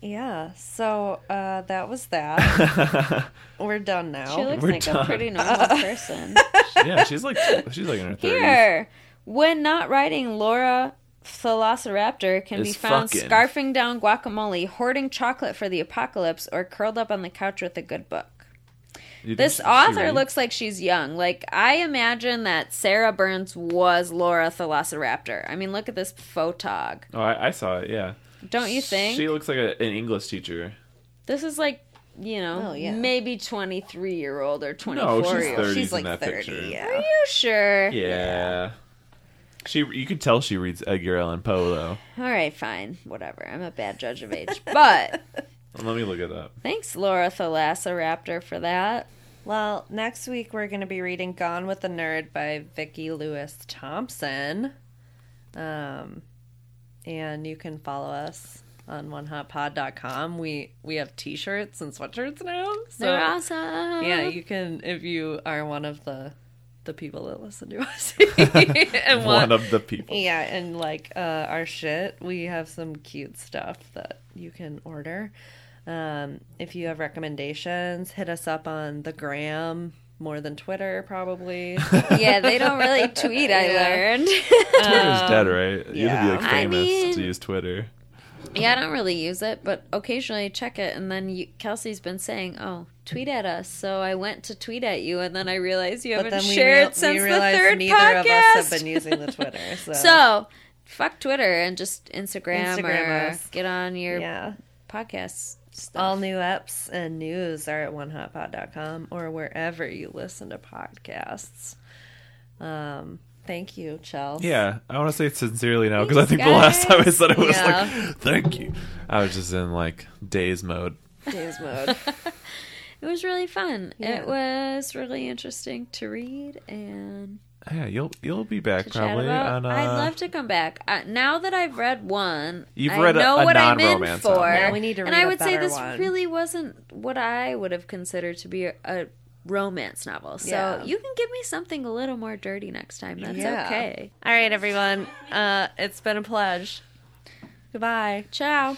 Yeah, so uh, that was that. We're done now. She looks We're like a done. pretty normal person. yeah, she's like she's like in her thirties. Here, when not writing, Laura Velociraptor can be found fucking. scarfing down guacamole, hoarding chocolate for the apocalypse, or curled up on the couch with a good book. You This she- she author reads? looks like she's young. Like I imagine that Sarah Burns was Laura Velociraptor. I mean, look at this photog. Oh, I, I saw it. Yeah. Don't you think? She looks like a, an English teacher. This is like, you know, Oh, yeah. maybe 23 year old or 24 No, she's year old. 30s She's like in that 30, picture. Are you sure? Yeah. She, you could tell she reads Edgar Allan Poe though. All right, fine. Whatever. I'm a bad judge of age. But Let me look it up. thanks, Laura Thalassoraptor, for that. Well, next week we're going to be reading Gone with the Nerd by Vicki Lewis Thompson. Um, and you can follow us on onehotpod.com. We we have t-shirts and sweatshirts now. So They're awesome. yeah, you can if you are one of the the people that listen to us and One want of the people. yeah, and like uh, our shit, we have some cute stuff that you can order. Um, if you have recommendations, hit us up on the gram more than Twitter, probably. Yeah, they don't really tweet, I Yeah. learned. Twitter's dead, right? You have to be like I famous mean- to use Twitter. Yeah, I don't really use it, but occasionally I check it, and then you, Kelsey's been saying, oh, tweet at us. So I went to tweet at you, and then I realized you but haven't shared real- since the third neither podcast. of us have been using the Twitter. So, So, fuck Twitter and just Instagram, Instagram or get on your yeah. podcast stuff. All new apps and news are at onehotpod.com or wherever you listen to podcasts. Um, thank you, Chels. Yeah, I want to say it sincerely now because I Thanks, think the last time I said it was Yeah. like, "Thank you." I was just in like daze mode. Days mode. It was really fun. Yeah. It was really interesting to read and Yeah, you'll you'll be back probably. On, uh, I'd love to come back. Uh, now that I've read one, You've I read a- know a what I'm in non-romance for. novel. Now we need to and read I a would say this one. really wasn't what I would have considered to be a, a romance novel. So Yeah. you can give me something a little more dirty next time. That's Yeah. okay. All right, everyone. Uh, it's been a pledge. Goodbye. Ciao.